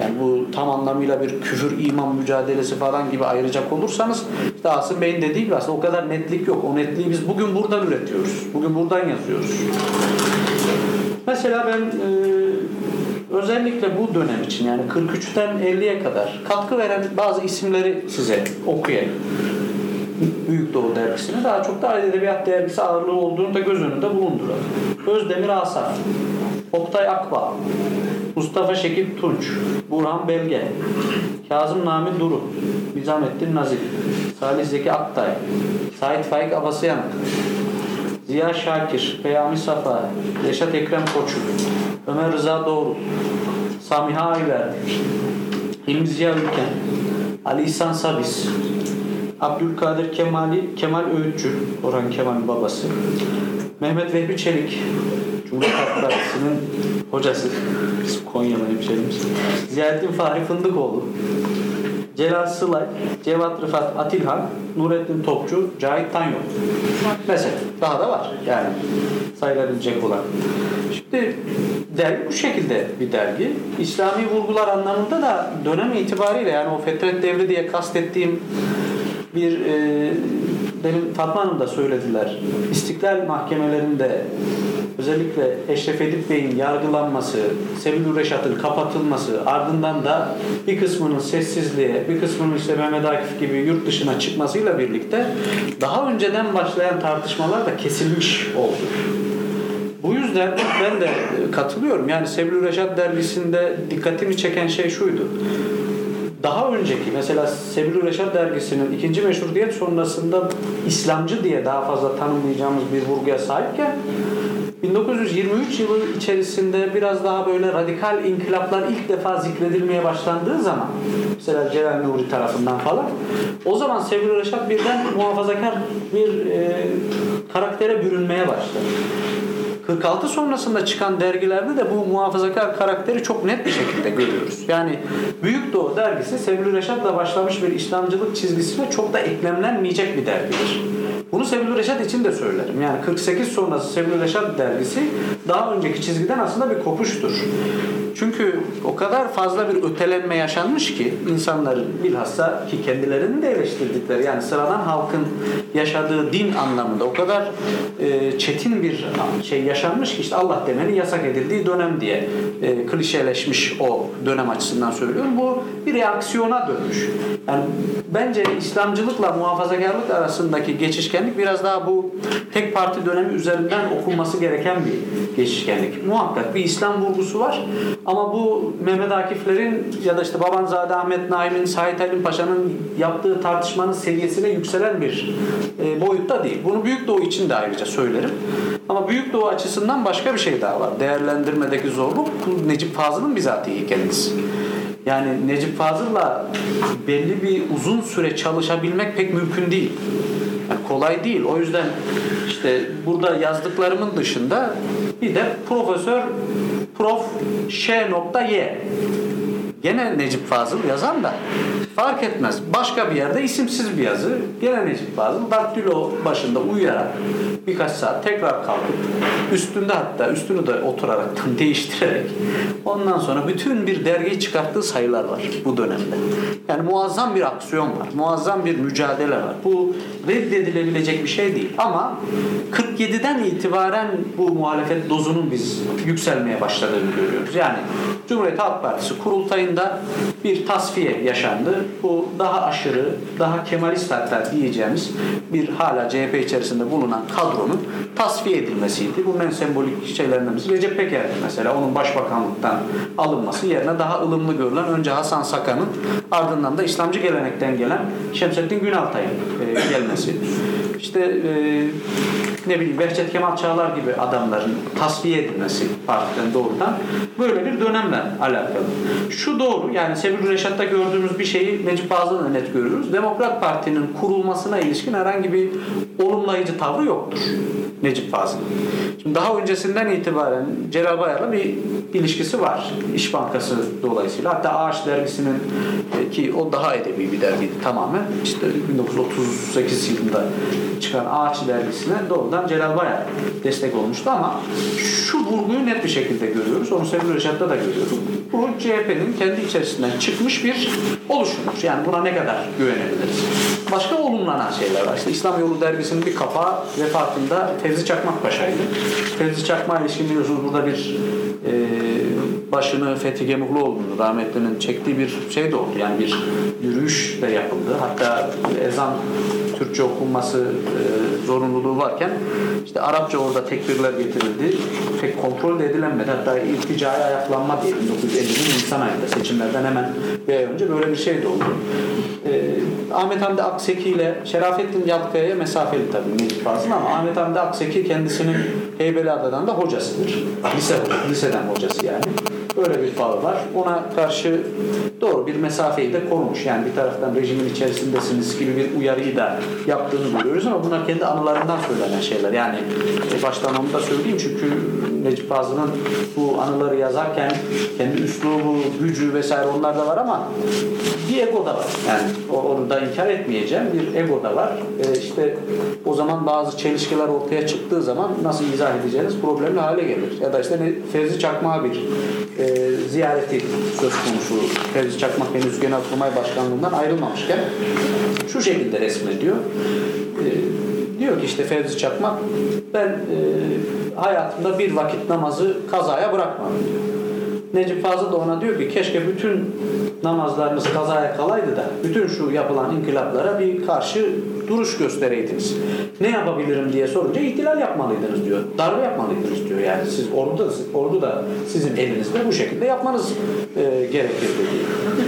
Speaker 7: Yani bu tam anlamıyla bir küfür iman mücadelesi falan gibi ayıracak olursanız işte Asım Bey'in dediği gibi aslında o kadar netlik yok. O netliği biz bugün buradan üretiyoruz. Bugün buradan yazıyoruz. Mesela ben e, özellikle bu dönem için yani 43'ten 50'ye kadar katkı veren bazı isimleri size okuyayım. Büyük Doğu dergisine daha çok da edebiyat dergisi ağırlığı olduğunu da göz önünde bulunduralım. Özdemir Asaf, Oktay Akbağ, Mustafa Şekil Tunç, Burhan Belge, Kazım Nami Duru, Nizamettin Nazif, Salih Zeki Aktay, Sait Faik Abasıyanık, Ziya Şakir, Peyami Safa, Reşat Ekrem Koçu, Ömer Rıza Doğru, Samiha Ayver, Hilmi Ziya Ülken, Ali İhsan Sabis, Abdülkadir Kemali, Kemal Öğütçü, Orhan Kemal'in babası, Mehmet Vehbi Çelik, Cumhuriyet Halk Partisi'nin hocası, bizim Konyalı hemşerimiz, Ziyaettin Fahri Fındıkoğlu, Celal Sılay, Cevat Rıfat Atilhan, Nurettin Topçu, Cahit Tanyol. Mesela daha da var yani sayılabilecek olan. Şimdi dergi bu şekilde bir dergi. İslami vurgular anlamında da dönem itibariyle yani o Fetret Devri diye kastettiğim bir e, demin Fatma Hanım da söylediler. İstiklal mahkemelerinde özellikle Eşref Edip Bey'in yargılanması, Sebil Reşat'ın kapatılması, ardından da bir kısmının sessizliğe, bir kısmının işte Mehmet Akif gibi yurt dışına çıkmasıyla birlikte daha önceden başlayan tartışmalar da kesilmiş oldu. Bu yüzden ben de katılıyorum. Yani Sebil Reşat dergisinde dikkatimi çeken şey şuydu daha önceki mesela Sebil Reşat dergisinin ikinci meşrutiyet sonrasında İslamcı diye daha fazla tanımlayacağımız bir vurguya sahipken 1923 yılı içerisinde biraz daha böyle radikal inkılaplar ilk defa zikredilmeye başlandığı zaman mesela Celal Nuri tarafından falan o zaman Sebil Reşat birden muhafazakar bir e, karaktere bürünmeye başladı. 46 sonrasında çıkan dergilerde de bu muhafazakar karakteri çok net bir şekilde görüyoruz. Yani Büyük Doğu dergisi Sebil Reşat'la başlamış bir İslamcılık çizgisine çok da eklemlenmeyecek bir dergidir. Bunu Sebil Reşat için de söylerim. Yani 48 sonrası Sebil Reşat dergisi daha önceki çizgiden aslında bir kopuştur. Çünkü o kadar fazla bir ötelenme yaşanmış ki insanların bilhassa ki kendilerini de eleştirdikleri yani sıradan halkın yaşadığı din anlamında o kadar e, çetin bir şey yaşanmış ki işte Allah demenin yasak edildiği dönem diye e, klişeleşmiş o dönem açısından söylüyorum. Bu bir reaksiyona dönmüş. Yani bence İslamcılıkla muhafazakarlık arasındaki geçişkenlik biraz daha bu tek parti dönemi üzerinden okunması gereken bir geçişkenlik. Muhakkak bir İslam vurgusu var ama bu Mehmet Akif'lerin ya da işte Babanzade Ahmet Naim'in, Sait Halim Paşa'nın yaptığı tartışmanın seviyesine yükselen bir e, boyutta değil. Bunu Büyük Doğu için de ayrıca söylerim. Ama Büyük Doğu açısından başka bir şey daha var. Değerlendirmedeki zorluk Necip Fazıl'ın bizatihi kendisi. Yani Necip Fazıl'la belli bir uzun süre çalışabilmek pek mümkün değil. Kolay değil. O yüzden işte burada yazdıklarımın dışında bir de Profesör Prof. Ş.Y. Gene Necip Fazıl yazan da fark etmez. Başka bir yerde isimsiz bir yazı. Gene Necip Fazıl daktilo başında uyuyarak birkaç saat tekrar kalkıp üstünde hatta üstünü de oturarak değiştirerek ondan sonra bütün bir dergiyi çıkarttığı sayılar var bu dönemde. Yani muazzam bir aksiyon var. Muazzam bir mücadele var. Bu reddedilebilecek bir şey değil. Ama 47'den itibaren bu muhalefet dozunun biz yükselmeye başladığını görüyoruz. Yani Cumhuriyet Halk Partisi kurultayında bir tasfiye yaşandı. Bu daha aşırı, daha Kemalist hatta diyeceğimiz bir hala CHP içerisinde bulunan kadronun tasfiye edilmesiydi. Bunun en sembolik şeylerinden birisi Recep Peker mesela onun başbakanlıktan alınması yerine daha ılımlı görülen önce Hasan Sakan'ın ardından da İslamcı gelenekten gelen Şemsettin Günaltay'ın e, gelmesi. İşte e, ne bileyim Behçet Kemal Çağlar gibi adamların tasfiye edilmesi partiden doğrudan böyle bir dönemle alakalı. Şu doğru yani Sevil Reşat'ta gördüğümüz bir şeyi Necip Fazıl'da da net görüyoruz. Demokrat Parti'nin kurulmasına ilişkin herhangi bir olumlayıcı tavrı yoktur Necip Fazıl'ın. Şimdi daha öncesinden itibaren Celal Bayar'la bir ilişkisi var. İş Bankası dolayısıyla. Hatta Ağaç dergisinin e, ki o daha edebi bir dergiydi tamamen. İşte 1938 yılında çıkan Ağaç dergisine doğrudan Celal Bayar destek olmuştu ama şu vurguyu net bir şekilde görüyoruz. Onu Sevil Reşat'ta da görüyoruz. Bu CHP'nin kendi içerisinden çıkmış bir oluşumdur. Yani buna ne kadar güvenebiliriz? Başka olumlanan şeyler var. İşte İslam Yolu dergisinin bir kapağı vefatında Fevzi Çakmak Paşa'ydı. Fevzi Çakmak'a ilişkin biliyorsunuz burada bir e, başını Fethi Gemukluoğlu'nun rahmetlinin çektiği bir şey de oldu. Yani bir yürüyüş de yapıldı. Hatta ezan Türkçe okunması e, zorunluluğu varken işte Arapça orada tekbirler getirildi. Pek kontrol de edilemedi. Hatta ilticai ayaklanma diye 1950'nin Nisan ayında seçimlerden hemen bir ay önce böyle bir şey de oldu. E, Ahmet Hamdi Akseki ile Şerafettin Yalkaya'ya mesafeli tabii Necip Fazıl ama Ahmet Hamdi Akseki kendisinin Heybeliada'dan da hocasıdır. Lise, liseden hocası yani. Böyle bir bağı var. Ona karşı doğru bir mesafeyi de korumuş. Yani bir taraftan rejimin içerisindesiniz gibi bir uyarıyı da yaptığını görüyoruz ama bunlar kendi anılarından söylenen şeyler. Yani e, baştan onu da söyleyeyim çünkü Necip Fazıl'ın bu anıları yazarken kendi üslubu, gücü vesaire onlar da var ama bir ego da var. Yani onu da inkar etmeyeceğim. Bir ego da var. E, işte o zaman bazı çelişkiler ortaya çıktığı zaman nasıl izah edeceğiniz problemli hale gelir. Ya da işte Fevzi Çakmak'a bir e, ziyareti söz konusu. Fevzi Çakmak henüz Genelkurmay Başkanlığından ayrılmamışken şu şekilde resmediyor. E, diyor ki işte Fevzi Çakmak ben e, hayatımda bir vakit namazı kazaya bırakmadım diyor. Necip Fazıl da ona diyor ki keşke bütün namazlarınız kazaya kalaydı da bütün şu yapılan inkılaplara bir karşı duruş göstereydiniz. Ne yapabilirim diye sorunca ihtilal yapmalıydınız diyor. Darbe yapmalıydınız diyor. Yani siz ordu da, ordu da sizin elinizde bu şekilde yapmanız e, gerekirdi diyor.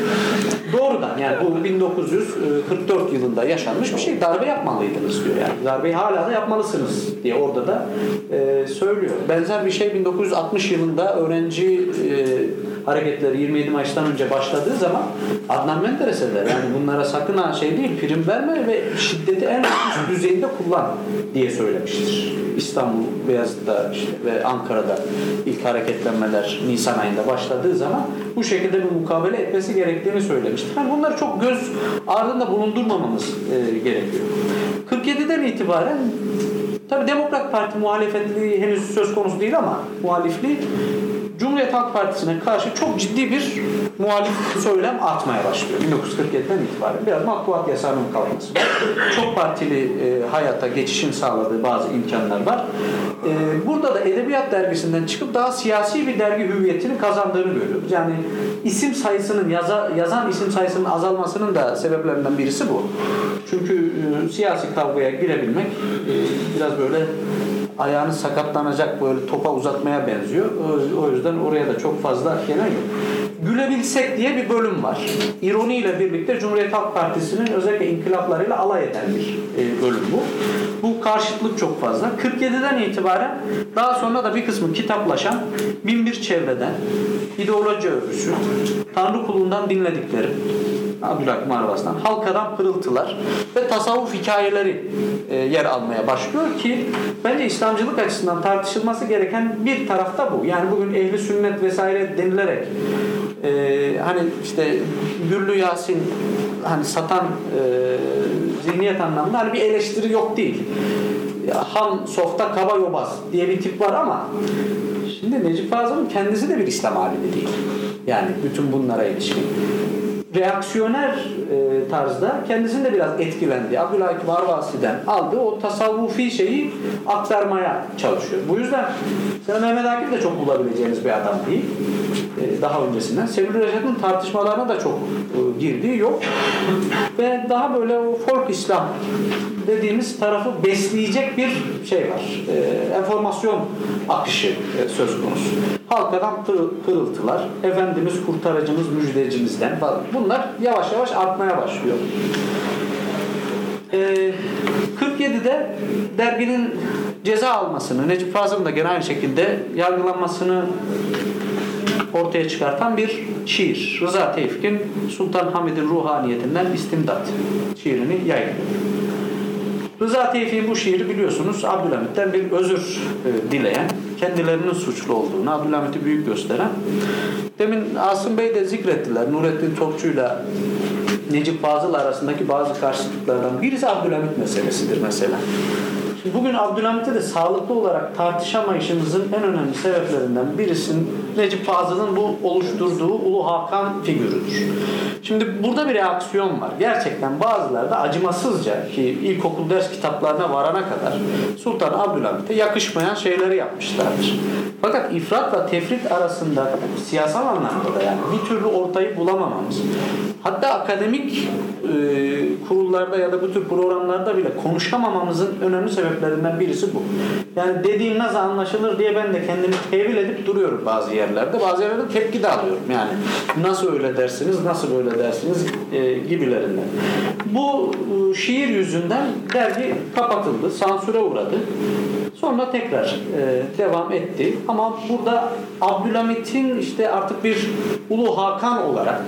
Speaker 7: Doğrudan yani bu 1944 yılında yaşanmış bir şey. Darbe yapmalıydınız diyor yani. Darbeyi hala da yapmalısınız diye orada da e, söylüyor. Benzer bir şey 1960 yılında öğrenci e, hareketleri 27 Mayıs'tan önce başladığı zaman Adnan Menderes'e der. Yani bunlara sakın ha şey değil prim verme ve şiddeti en üst düzeyinde kullan diye söylemiştir. İstanbul, Beyazıt'ta işte ve Ankara'da ilk hareketlenmeler Nisan ayında başladığı zaman bu şekilde bir mukabele etmesi gerektiğini söylemiştir. Yani bunları çok göz ardında bulundurmamamız e, gerekiyor. 47'den itibaren tabi Demokrat Parti muhalefetliği henüz söz konusu değil ama muhalifliği Cumhuriyet Halk Partisi'ne karşı çok ciddi bir muhalif söylem atmaya başlıyor 1947'den itibaren. Biraz matbuat yasağının kalkması var. Çok partili e, hayata geçişin sağladığı bazı imkanlar var. E, burada da Edebiyat Dergisi'nden çıkıp daha siyasi bir dergi hüviyetini kazandığını görüyoruz. Yani isim sayısının, yaza, yazan isim sayısının azalmasının da sebeplerinden birisi bu. Çünkü e, siyasi kavgaya girebilmek e, biraz böyle ayağını sakatlanacak böyle topa uzatmaya benziyor. O, yüzden oraya da çok fazla gelen yok. Gülebilsek diye bir bölüm var. İroniyle birlikte Cumhuriyet Halk Partisi'nin özellikle inkılaplarıyla alay eden bir e, bölüm bu. Bu karşıtlık çok fazla. 47'den itibaren daha sonra da bir kısmı kitaplaşan binbir çevreden ideoloji övgüsü, Tanrı kulundan dinledikleri, Abdülhakim Arvas'tan halkadan pırıltılar ve tasavvuf hikayeleri e, yer almaya başlıyor ki bence İslamcılık açısından tartışılması gereken bir tarafta bu. Yani bugün ehli sünnet vesaire denilerek e, hani işte Güllü Yasin hani satan e, zihniyet anlamında hani bir eleştiri yok değil. Ham, softa, kaba yobaz diye bir tip var ama şimdi Necip Fazıl'ın kendisi de bir İslam alimi değil. Yani bütün bunlara ilişkin reaksiyoner e, tarzda kendisinin de biraz etkilendi. Abdülhakim Arvasi'den aldığı o tasavvufi şeyi aktarmaya çalışıyor. Bu yüzden sen Mehmet Akif de çok bulabileceğiniz bir adam değil. E, daha öncesinden. Sevil Reşat'ın tartışmalarına da çok e, girdiği yok. Ve daha böyle o folk İslam dediğimiz tarafı besleyecek bir şey var. E, enformasyon akışı e, söz konusu. Halkadan pırıl- pırıltılar, Efendimiz kurtarıcımız müjdecimizden falan. Bunlar yavaş yavaş artmaya başlıyor. Ee, 47'de derginin ceza almasını, Necip Fazıl'ın da gene aynı şekilde yargılanmasını ortaya çıkartan bir şiir. Rıza Tevfik'in Sultan Hamid'in ruhaniyetinden istimdat şiirini yayınlıyor. Rıza Tevfik'in bu şiiri biliyorsunuz Abdülhamit'ten bir özür e, dileyen, kendilerinin suçlu olduğunu, Abdülhamit'i büyük gösteren. Demin Asım Bey de zikrettiler. Nurettin Topçu'yla Necip Fazıl arasındaki bazı karşıtlıklardan birisi Abdülhamit meselesidir mesela. Bugün Abdülhamit'e de sağlıklı olarak tartışamayışımızın en önemli sebeplerinden birisinin Necip Fazıl'ın bu oluşturduğu Ulu Hakan figürüdür. Şimdi burada bir reaksiyon var. Gerçekten bazıları da acımasızca ki ilkokul ders kitaplarına varana kadar Sultan Abdülhamit'e yakışmayan şeyleri yapmışlardır. Fakat ifratla tefrit arasında siyasal anlamda da yani bir türlü ortayı bulamamamız. Hatta akademik e, kurullarda ya da bu tür programlarda bile konuşamamamızın önemli sebeplerinden birisi bu. Yani dediğim nasıl anlaşılır diye ben de kendimi tevil edip duruyorum bazı yerlerde. Bazı yerlerde tepki de alıyorum. Yani nasıl öyle dersiniz, nasıl böyle dersiniz e, gibilerinden. Bu e, şiir yüzünden dergi kapatıldı, sansüre uğradı. Sonra tekrar e, devam etti. Ama burada Abdülhamit'in işte artık bir Ulu Hakan olarak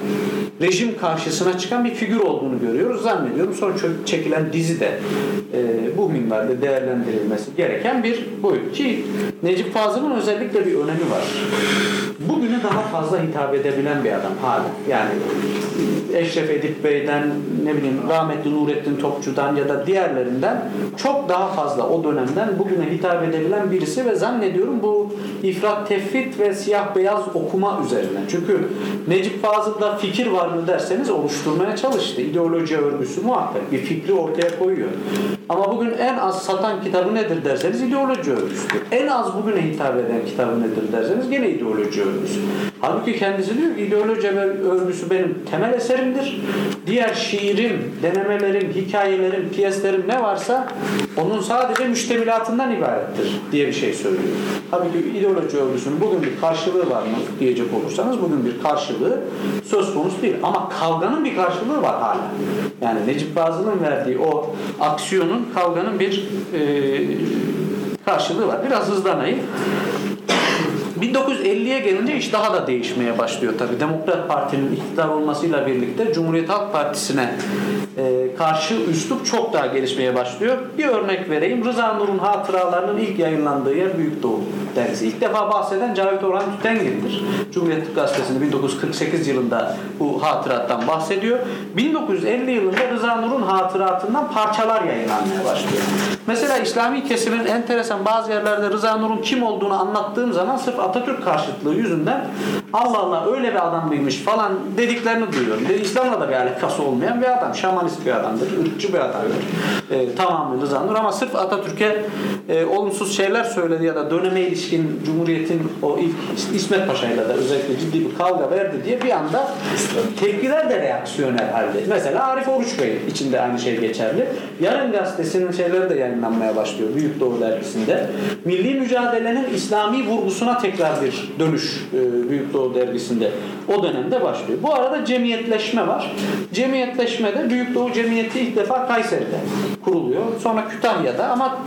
Speaker 7: rejim karşısına çıkan bir figür olduğunu görüyoruz. Zannediyorum son çekilen dizi de e, bu minvalde değerlendirilmesi gereken bir boyut. Ki Necip Fazıl'ın özellikle bir önemi var. Bugüne daha fazla hitap edebilen bir adam hala. Yani Eşref Edip Bey'den ne bileyim rahmetli Nurettin Topçu'dan ya da diğerlerinden çok daha fazla o dönemden bugüne hitap edebilen birisi ve zannediyorum bu ifrat tefrit ve siyah beyaz okuma üzerine. Çünkü Necip Fazıl'da fikir var mı derseniz oluşturmaya çalıştı. İdeoloji örgüsü muhakkak bir fikri ortaya koyuyor. Ama bugün en az satan kitabı nedir derseniz ideoloji örgüsüdür. En az bugüne hitap eden kitabı nedir derseniz gene ideoloji örgüsü. Halbuki kendisi diyor ki ideoloji örgüsü benim temel eserimdir. Diğer şiirim, denemelerim, hikayelerim, piyeslerim ne varsa onun sadece müştemilatından ibarettir diye bir şey söylüyor. Halbuki ideoloji örgüsünün bugün bir karşılığı var mı diyecek olursanız bugün bir karşılığı söz konusu değil. Ama kavganın bir karşılığı var hala. Yani Necip Fazıl'ın verdiği o aksiyonun, kavganın bir e, karşılığı var. Biraz hızlanayım. 1950'ye gelince iş daha da değişmeye başlıyor tabii. Demokrat Parti'nin iktidar olmasıyla birlikte Cumhuriyet Halk Partisi'ne e, karşı üslup çok daha gelişmeye başlıyor. Bir örnek vereyim. Rıza Nur'un hatıralarının ilk yayınlandığı yer Büyük Doğu dergisi. İlk defa bahseden Cavit Orhan Tütengil'dir. Cumhuriyet Gazetesi'nde 1948 yılında bu hatırattan bahsediyor. 1950 yılında Rıza Nur'un hatıratından parçalar yayınlanmaya başlıyor. Mesela İslami kesimin enteresan bazı yerlerde Rıza Nur'un kim olduğunu anlattığım zaman sırf Atatürk karşıtlığı yüzünden Allah Allah öyle bir adam mıymış falan dediklerini duyuyorum. İslam'la da bir alakası olmayan bir adam. Şamanist bir adamdır. ırkçı bir adamdır. E, tamamen Rıza Nur ama sırf Atatürk'e e, olumsuz şeyler söyledi ya da döneme ilişkin Cumhuriyet'in o ilk İsmet Paşa'yla da özellikle ciddi bir kavga verdi diye bir anda tepkiler de reaksiyonel halde. Mesela Arif Oruç Bey içinde aynı şey geçerli. Yarın gazetesinin şeyleri de yayınlanmaya başlıyor. Büyük Doğu dergisinde. Milli mücadelenin İslami vurgusuna tekrar bir dönüş e, Büyük Doğu dergisinde o dönemde başlıyor. Bu arada cemiyetleşme var. Cemiyetleşmede Büyük Doğu Cemiyeti ilk defa Kayseri'de kuruluyor. Sonra Kütahya'da ama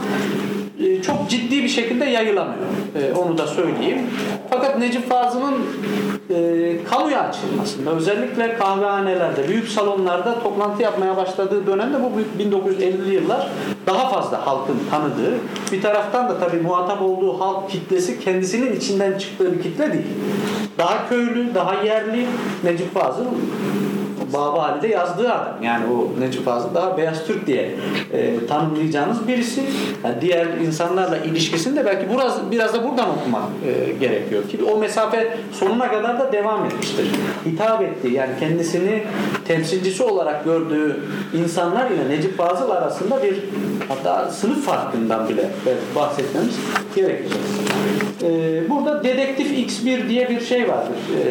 Speaker 7: çok ciddi bir şekilde yayılamıyor. E, onu da söyleyeyim. Fakat Necip Fazıl'ın e, kamuya açılmasında özellikle kahvehanelerde, büyük salonlarda toplantı yapmaya başladığı dönemde bu 1950'li yıllar daha fazla halkın tanıdığı bir taraftan da tabii muhatap olduğu halk kitlesi kendisinin içinden çıktığı bir kitle değil. Daha köylü, daha yerli Necip Fazıl Baba Ali'de yazdığı adam. Yani o Necip Fazıl daha beyaz Türk diye e, tanımlayacağınız birisi. Yani diğer insanlarla ilişkisini de belki biraz biraz da buradan okumak e, gerekiyor ki o mesafe sonuna kadar da devam etmiştir. Hitap ettiği yani kendisini temsilcisi olarak gördüğü insanlar ile Necip Fazıl arasında bir hatta sınıf farkından bile bahsetmemiz gerekecek. E, burada Dedektif X1 diye bir şey vardır. E,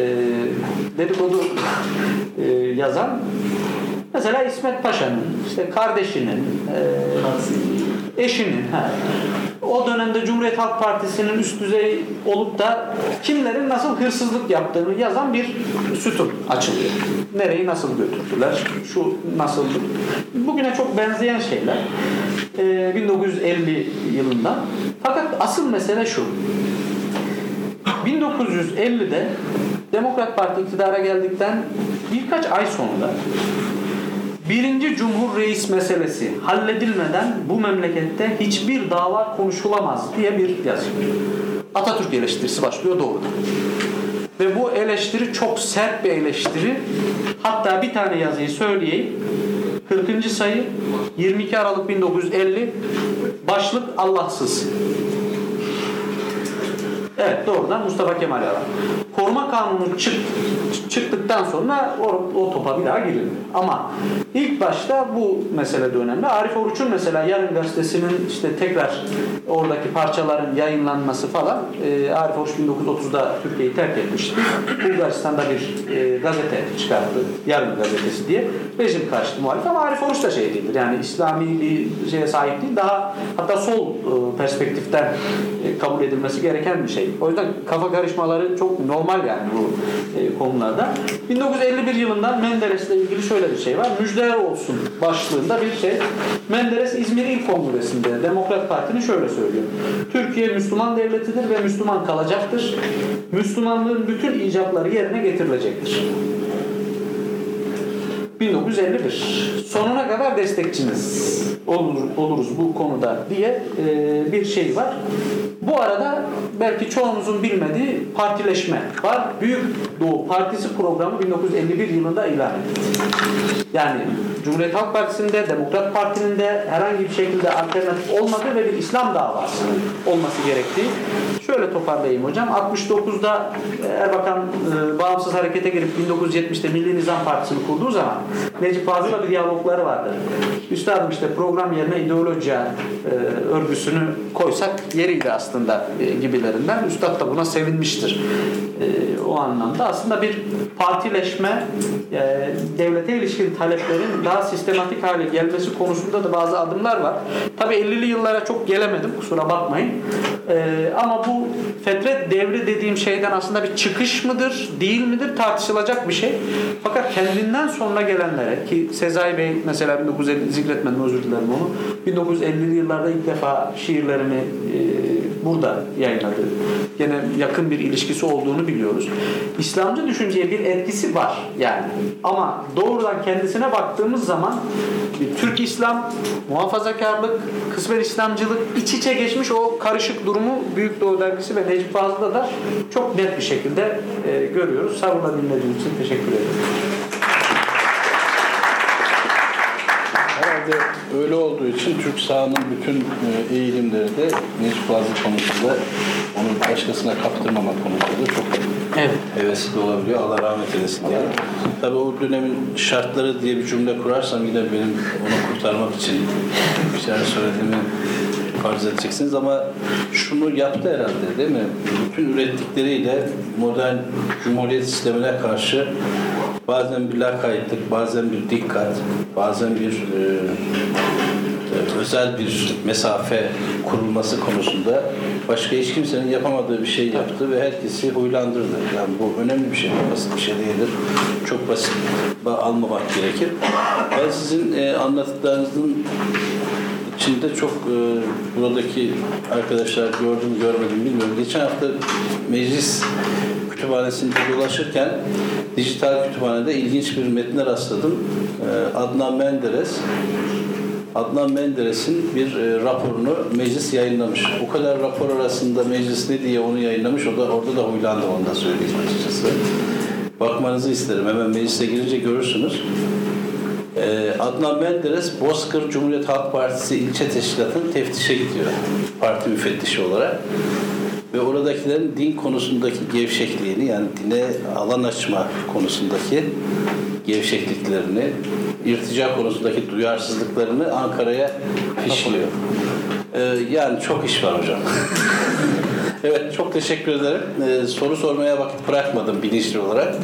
Speaker 7: dedikodu e, yazan mesela İsmet Paşa'nın işte kardeşinin e, eşinin ha, o dönemde Cumhuriyet Halk Partisi'nin üst düzey olup da kimlerin nasıl hırsızlık yaptığını yazan bir sütun açılıyor. Nereyi nasıl götürdüler, şu nasıl... Bugüne çok benzeyen şeyler. Ee, 1950 yılından. Fakat asıl mesele şu. 1950'de Demokrat Parti iktidara geldikten birkaç ay sonra birinci Cumhur Reis meselesi halledilmeden bu memlekette hiçbir dava konuşulamaz diye bir yazı. Atatürk eleştirisi başlıyor doğrudan. Ve bu eleştiri çok sert bir eleştiri. Hatta bir tane yazıyı söyleyeyim. 40. sayı 22 Aralık 1950 başlık Allahsız. Evet doğrudan Mustafa Kemal Arar. Koruma kanunu çık, çıktıktan sonra o, o topa bir daha girildi. Ama ilk başta bu mesele de önemli. Arif Oruç'un mesela Yarın Gazetesi'nin işte tekrar oradaki parçaların yayınlanması falan e, Arif Oruç 1930'da Türkiye'yi terk etmişti. Bulgaristan'da bir e, gazete çıkarttı. Yarın Gazetesi diye. Rejim karşıtı muhalif ama Arif Oruç da şey değildir. Yani İslami bir şeye sahip değil. Daha hatta sol e, perspektiften e, kabul edilmesi gereken bir şey. O yüzden kafa karışmaları çok normal yani bu e, konularda. 1951 yılından Menderes'le ilgili şöyle bir şey var. Müjdeler olsun başlığında bir şey. Menderes İzmir İl Kongresi'nde Demokrat Parti'nin şöyle söylüyor. Türkiye Müslüman devletidir ve Müslüman kalacaktır. Müslümanlığın bütün icabları yerine getirilecektir. 1951. Sonuna kadar destekçiniz olur, oluruz bu konuda diye e, bir şey var. Bu arada belki çoğunuzun bilmediği partileşme var. Büyük Doğu Partisi programı 1951 yılında ilan edildi. Yani Cumhuriyet Halk Partisi'nde, Demokrat Parti'nin de herhangi bir şekilde alternatif olmadığı ve bir İslam davası olması gerektiği. Şöyle toparlayayım hocam. 69'da Erbakan e, bağımsız harekete girip 1970'te Milli Nizam Partisi'ni kurduğu zaman Necip Fazıl'la bir diyalogları vardır. Üstadım işte program yerine ideoloji e, örgüsünü koysak yeriydi aslında e, gibilerinden. Üstad da buna sevinmiştir. E, o anlamda aslında bir partileşme e, devlete ilişkin taleplerin daha sistematik hale gelmesi konusunda da bazı adımlar var. Tabi 50'li yıllara çok gelemedim kusura bakmayın. E, ama bu fetret devri dediğim şeyden aslında bir çıkış mıdır, değil midir tartışılacak bir şey. Fakat kendinden sonra gelenlere ki Sezai Bey mesela 1950 zikretmedim özür dilerim onu. 1950'li yıllarda ilk defa şiirlerini e, burada yayınladı. Gene yakın bir ilişkisi olduğunu biliyoruz. İslamcı düşünceye bir etkisi var yani. Ama doğrudan kendisine baktığımız zaman bir Türk İslam, muhafazakarlık, kısmen İslamcılık iç içe geçmiş o karışık durumu Büyük Doğu Dergisi ve Necip Fazıl'da da çok net bir şekilde e, görüyoruz. Sabırla dinlediğiniz için teşekkür ederim.
Speaker 1: Herhalde öyle olduğu için Türk sahanın bütün e, eğilimleri de Necip Fazıl konusunda onu başkasına kaptırmama konusunda da çok
Speaker 8: Evet.
Speaker 1: hevesli olabiliyor. Allah rahmet eylesin diyelim. Tabii o dönemin şartları diye bir cümle kurarsam yine benim onu kurtarmak için bir şeyler söylediğimi farz edeceksiniz ama şunu yaptı herhalde değil mi? Bütün ürettikleriyle modern cumhuriyet sistemine karşı bazen bir lakaytlık, bazen bir dikkat, bazen bir e, özel bir mesafe kurulması konusunda başka hiç kimsenin yapamadığı bir şey yaptı ve herkesi huylandırdı. Yani bu önemli bir şey, basit bir şey değildir. Çok basit ba- almamak gerekir. Ben sizin e, anlattıklarınızın içinde çok e, buradaki arkadaşlar gördüm görmedim bilmiyorum. Geçen hafta meclis kütüphanesinde dolaşırken dijital kütüphanede ilginç bir metne rastladım. E, Adnan Menderes Adnan Menderes'in bir e, raporunu meclis yayınlamış. O kadar rapor arasında meclis ne diye onu yayınlamış. O da orada da huylandı onu da söyleyeyim açıkçası. Bakmanızı isterim. Hemen meclise girince görürsünüz. Ee, Adnan Menderes Bozkır Cumhuriyet Halk Partisi ilçe teşkilatının teftişe gidiyor. Parti müfettişi olarak. Ve oradakilerin din konusundaki gevşekliğini yani dine alan açma konusundaki gevşekliklerini, irtica konusundaki duyarsızlıklarını Ankara'ya fişliyor. Ee, yani çok iş var hocam. evet çok teşekkür ederim. Ee, soru sormaya vakit bırakmadım bilinçli olarak.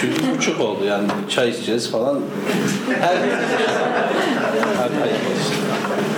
Speaker 1: Çünkü buçuk oldu yani çay içeceğiz falan. Her Hadi hayırlı.